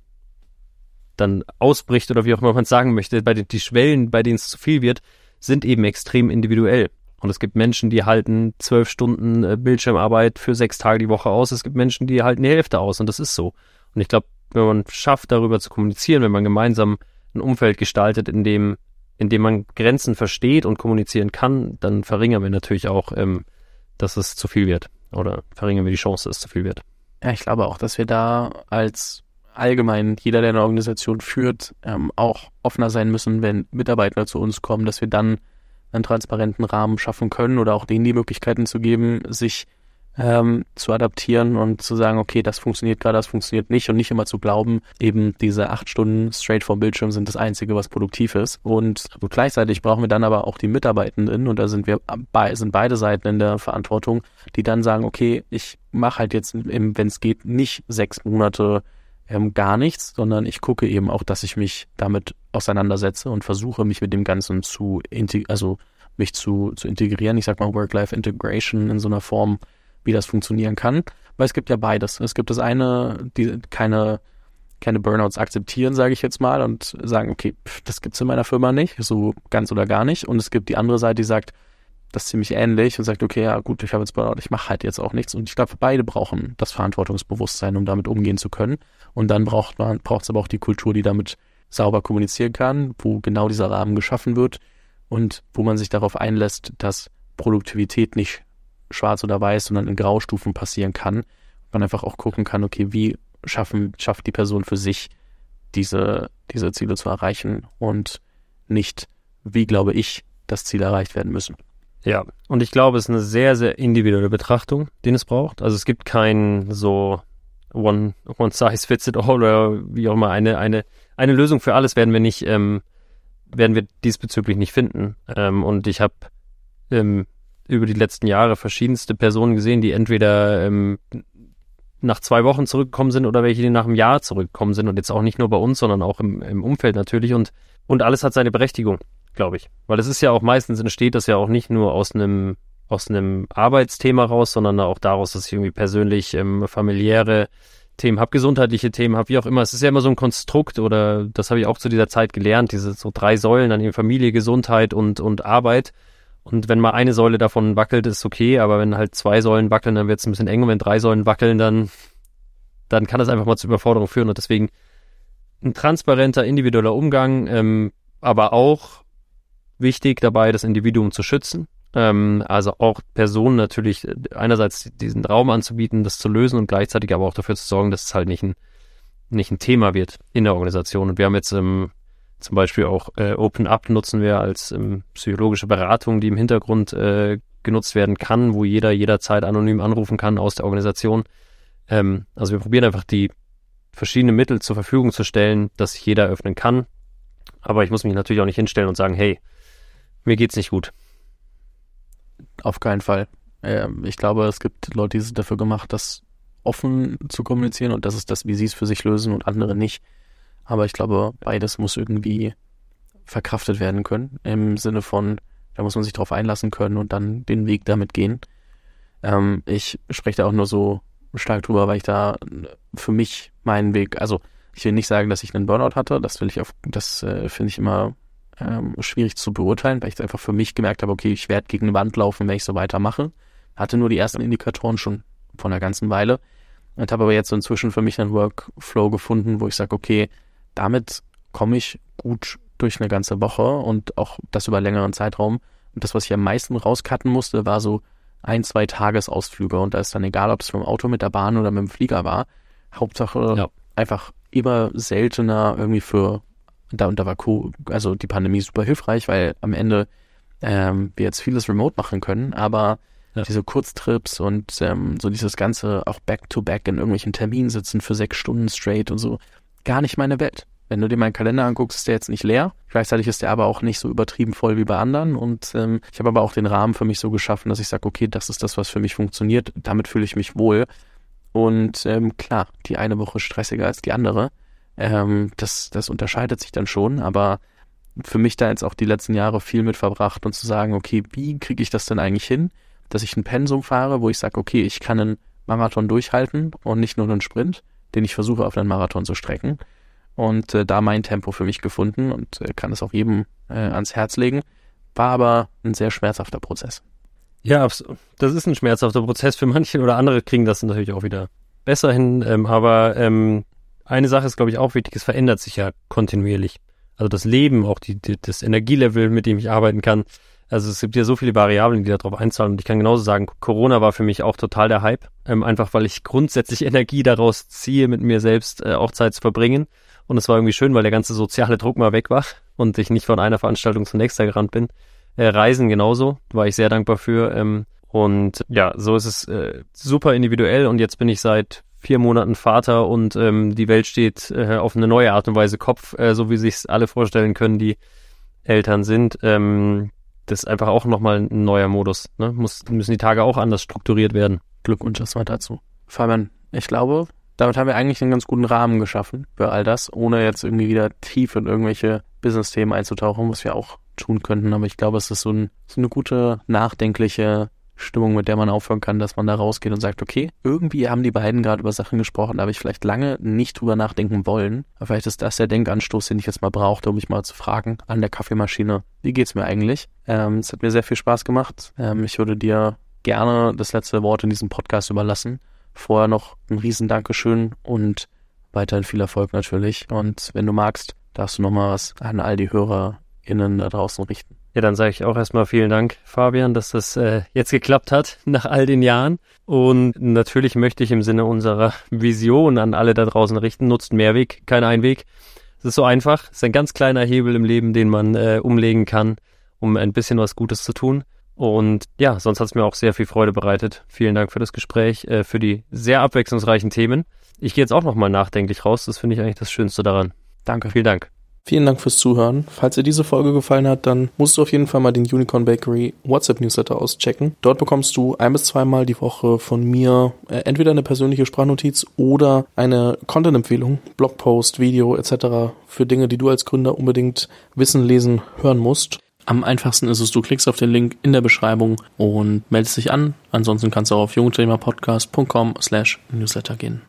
dann ausbricht oder wie auch immer man es sagen möchte, bei den die Schwellen, bei denen es zu viel wird, sind eben extrem individuell. Und es gibt Menschen, die halten zwölf Stunden äh, Bildschirmarbeit für sechs Tage die Woche aus. Es gibt Menschen, die halten die Hälfte aus und das ist so. Und ich glaube, wenn man schafft, darüber zu kommunizieren, wenn man gemeinsam ein Umfeld gestaltet, in dem, in dem man Grenzen versteht und kommunizieren kann, dann verringern wir natürlich auch, ähm, dass es zu viel wird. Oder verringern wir die Chance, dass es zu viel wird. Ja, ich glaube auch, dass wir da als allgemein jeder, der eine Organisation führt, ähm, auch offener sein müssen, wenn Mitarbeiter zu uns kommen, dass wir dann einen transparenten Rahmen schaffen können oder auch denen die Möglichkeiten zu geben, sich ähm, zu adaptieren und zu sagen, okay, das funktioniert gerade, das funktioniert nicht und nicht immer zu glauben, eben diese acht Stunden straight vom Bildschirm sind das Einzige, was produktiv ist. Und gleichzeitig brauchen wir dann aber auch die Mitarbeitenden und da sind wir sind beide Seiten in der Verantwortung, die dann sagen, okay, ich mache halt jetzt, wenn es geht, nicht sechs Monate ähm, gar nichts, sondern ich gucke eben auch, dass ich mich damit auseinandersetze und versuche, mich mit dem Ganzen zu, also mich zu, zu integrieren. Ich sag mal Work-Life-Integration in so einer Form, wie das funktionieren kann. Weil es gibt ja beides. Es gibt das eine, die keine, keine Burnouts akzeptieren, sage ich jetzt mal, und sagen, okay, pff, das gibt's in meiner Firma nicht, so ganz oder gar nicht. Und es gibt die andere Seite, die sagt, das ist ziemlich ähnlich und sagt, okay, ja gut, ich habe jetzt Burnout, ich mache halt jetzt auch nichts. Und ich glaube, beide brauchen das Verantwortungsbewusstsein, um damit umgehen zu können. Und dann braucht man, braucht es aber auch die Kultur, die damit sauber kommunizieren kann, wo genau dieser Rahmen geschaffen wird und wo man sich darauf einlässt, dass Produktivität nicht schwarz oder weiß, sondern in Graustufen passieren kann. Man einfach auch gucken kann, okay, wie schaffen, schafft die Person für sich diese, diese Ziele zu erreichen und nicht, wie glaube ich, das Ziel erreicht werden müssen. Ja, und ich glaube, es ist eine sehr, sehr individuelle Betrachtung, den es braucht. Also es gibt kein so one, one size fits it all oder wie auch immer eine, eine, eine Lösung für alles werden wir nicht, ähm, werden wir diesbezüglich nicht finden. Ähm, und ich habe ähm, über die letzten Jahre verschiedenste Personen gesehen, die entweder ähm, nach zwei Wochen zurückgekommen sind oder welche, die nach einem Jahr zurückgekommen sind und jetzt auch nicht nur bei uns, sondern auch im, im Umfeld natürlich und, und alles hat seine Berechtigung glaube ich. Weil es ist ja auch meistens entsteht das ja auch nicht nur aus einem aus einem Arbeitsthema raus, sondern auch daraus, dass ich irgendwie persönlich ähm, familiäre Themen habe, gesundheitliche Themen habe, wie auch immer. Es ist ja immer so ein Konstrukt oder das habe ich auch zu dieser Zeit gelernt, diese so drei Säulen an Familie, Gesundheit und, und Arbeit. Und wenn mal eine Säule davon wackelt, ist okay, aber wenn halt zwei Säulen wackeln, dann wird es ein bisschen eng und wenn drei Säulen wackeln, dann, dann kann das einfach mal zu Überforderung führen. Und deswegen ein transparenter, individueller Umgang, ähm, aber auch wichtig dabei, das Individuum zu schützen. Ähm, also auch Personen natürlich äh, einerseits diesen Raum anzubieten, das zu lösen und gleichzeitig aber auch dafür zu sorgen, dass es halt nicht ein, nicht ein Thema wird in der Organisation. Und wir haben jetzt ähm, zum Beispiel auch äh, Open Up nutzen wir als ähm, psychologische Beratung, die im Hintergrund äh, genutzt werden kann, wo jeder jederzeit anonym anrufen kann aus der Organisation. Ähm, also wir probieren einfach die verschiedenen Mittel zur Verfügung zu stellen, dass jeder öffnen kann. Aber ich muss mich natürlich auch nicht hinstellen und sagen, hey, mir geht's nicht gut. Auf keinen Fall. Ähm, ich glaube, es gibt Leute, die sind dafür gemacht, das offen zu kommunizieren und das ist das, wie sie es für sich lösen und andere nicht. Aber ich glaube, beides muss irgendwie verkraftet werden können. Im Sinne von, da muss man sich drauf einlassen können und dann den Weg damit gehen. Ähm, ich spreche da auch nur so stark drüber, weil ich da für mich meinen Weg, also ich will nicht sagen, dass ich einen Burnout hatte, das will ich auf, das äh, finde ich immer ähm, schwierig zu beurteilen, weil ich einfach für mich gemerkt habe, okay, ich werde gegen eine Wand laufen, wenn ich so weitermache. Hatte nur die ersten Indikatoren schon von einer ganzen Weile und habe aber jetzt so inzwischen für mich einen Workflow gefunden, wo ich sage, okay, damit komme ich gut durch eine ganze Woche und auch das über längeren Zeitraum. Und das, was ich am meisten rauscutten musste, war so ein, zwei Tagesausflüge. Und da ist dann egal, ob es mit dem Auto, mit der Bahn oder mit dem Flieger war. Hauptsache ja. einfach immer seltener irgendwie für da, und da war Co also die Pandemie super hilfreich, weil am Ende ähm, wir jetzt vieles remote machen können, aber ja. diese Kurztrips und ähm, so dieses ganze auch back-to-back -back in irgendwelchen Terminen sitzen für sechs Stunden straight und so, gar nicht meine Welt. Wenn du dir meinen Kalender anguckst, ist der jetzt nicht leer. Gleichzeitig ist der aber auch nicht so übertrieben voll wie bei anderen. Und ähm, ich habe aber auch den Rahmen für mich so geschaffen, dass ich sage, okay, das ist das, was für mich funktioniert. Damit fühle ich mich wohl. Und ähm, klar, die eine Woche stressiger als die andere. Ähm, das, das unterscheidet sich dann schon, aber für mich da jetzt auch die letzten Jahre viel mit verbracht und zu sagen, okay, wie kriege ich das denn eigentlich hin, dass ich ein Pensum fahre, wo ich sage, okay, ich kann einen Marathon durchhalten und nicht nur einen Sprint, den ich versuche auf einen Marathon zu strecken. Und äh, da mein Tempo für mich gefunden und äh, kann es auch jedem äh, ans Herz legen. War aber ein sehr schmerzhafter Prozess. Ja, das ist ein schmerzhafter Prozess für manche oder andere kriegen das natürlich auch wieder besser hin. Ähm, aber ähm, eine Sache ist, glaube ich, auch wichtig, es verändert sich ja kontinuierlich. Also das Leben, auch die, die, das Energielevel, mit dem ich arbeiten kann. Also es gibt ja so viele Variablen, die darauf einzahlen. Und ich kann genauso sagen, Corona war für mich auch total der Hype. Ähm, einfach weil ich grundsätzlich Energie daraus ziehe, mit mir selbst äh, auch Zeit zu verbringen. Und es war irgendwie schön, weil der ganze soziale Druck mal weg war und ich nicht von einer Veranstaltung zur nächsten gerannt bin. Äh, Reisen genauso, war ich sehr dankbar für. Ähm, und ja, so ist es äh, super individuell und jetzt bin ich seit vier Monaten Vater und ähm, die Welt steht äh, auf eine neue Art und Weise Kopf, äh, so wie sich alle vorstellen können, die Eltern sind. Ähm, das ist einfach auch nochmal ein neuer Modus. Ne? Muss, müssen die Tage auch anders strukturiert werden. Glückwunsch erstmal dazu. Fabian, ich glaube, damit haben wir eigentlich einen ganz guten Rahmen geschaffen für all das, ohne jetzt irgendwie wieder tief in irgendwelche Business-Themen einzutauchen, was wir auch tun könnten. Aber ich glaube, es ist so, ein, so eine gute, nachdenkliche Stimmung, mit der man aufhören kann, dass man da rausgeht und sagt, okay, irgendwie haben die beiden gerade über Sachen gesprochen, da habe ich vielleicht lange nicht drüber nachdenken wollen. Aber vielleicht ist das der Denkanstoß, den ich jetzt mal brauchte, um mich mal zu fragen an der Kaffeemaschine, wie geht's mir eigentlich? Ähm, es hat mir sehr viel Spaß gemacht. Ähm, ich würde dir gerne das letzte Wort in diesem Podcast überlassen. Vorher noch ein riesen Dankeschön und weiterhin viel Erfolg natürlich. Und wenn du magst, darfst du noch mal was an all die HörerInnen da draußen richten. Ja, dann sage ich auch erstmal vielen Dank, Fabian, dass das äh, jetzt geklappt hat nach all den Jahren. Und natürlich möchte ich im Sinne unserer Vision an alle da draußen richten, nutzt Mehrweg, kein Einweg. Es ist so einfach, es ist ein ganz kleiner Hebel im Leben, den man äh, umlegen kann, um ein bisschen was Gutes zu tun. Und ja, sonst hat es mir auch sehr viel Freude bereitet. Vielen Dank für das Gespräch, äh, für die sehr abwechslungsreichen Themen. Ich gehe jetzt auch nochmal nachdenklich raus. Das finde ich eigentlich das Schönste daran. Danke. Vielen Dank. Vielen Dank fürs Zuhören. Falls dir diese Folge gefallen hat, dann musst du auf jeden Fall mal den Unicorn Bakery WhatsApp Newsletter auschecken. Dort bekommst du ein bis zweimal die Woche von mir äh, entweder eine persönliche Sprachnotiz oder eine Content-Empfehlung, Blogpost, Video etc. für Dinge, die du als Gründer unbedingt wissen, lesen, hören musst. Am einfachsten ist es, du klickst auf den Link in der Beschreibung und meldest dich an. Ansonsten kannst du auch auf jungunternehmerpodcast.com slash newsletter gehen.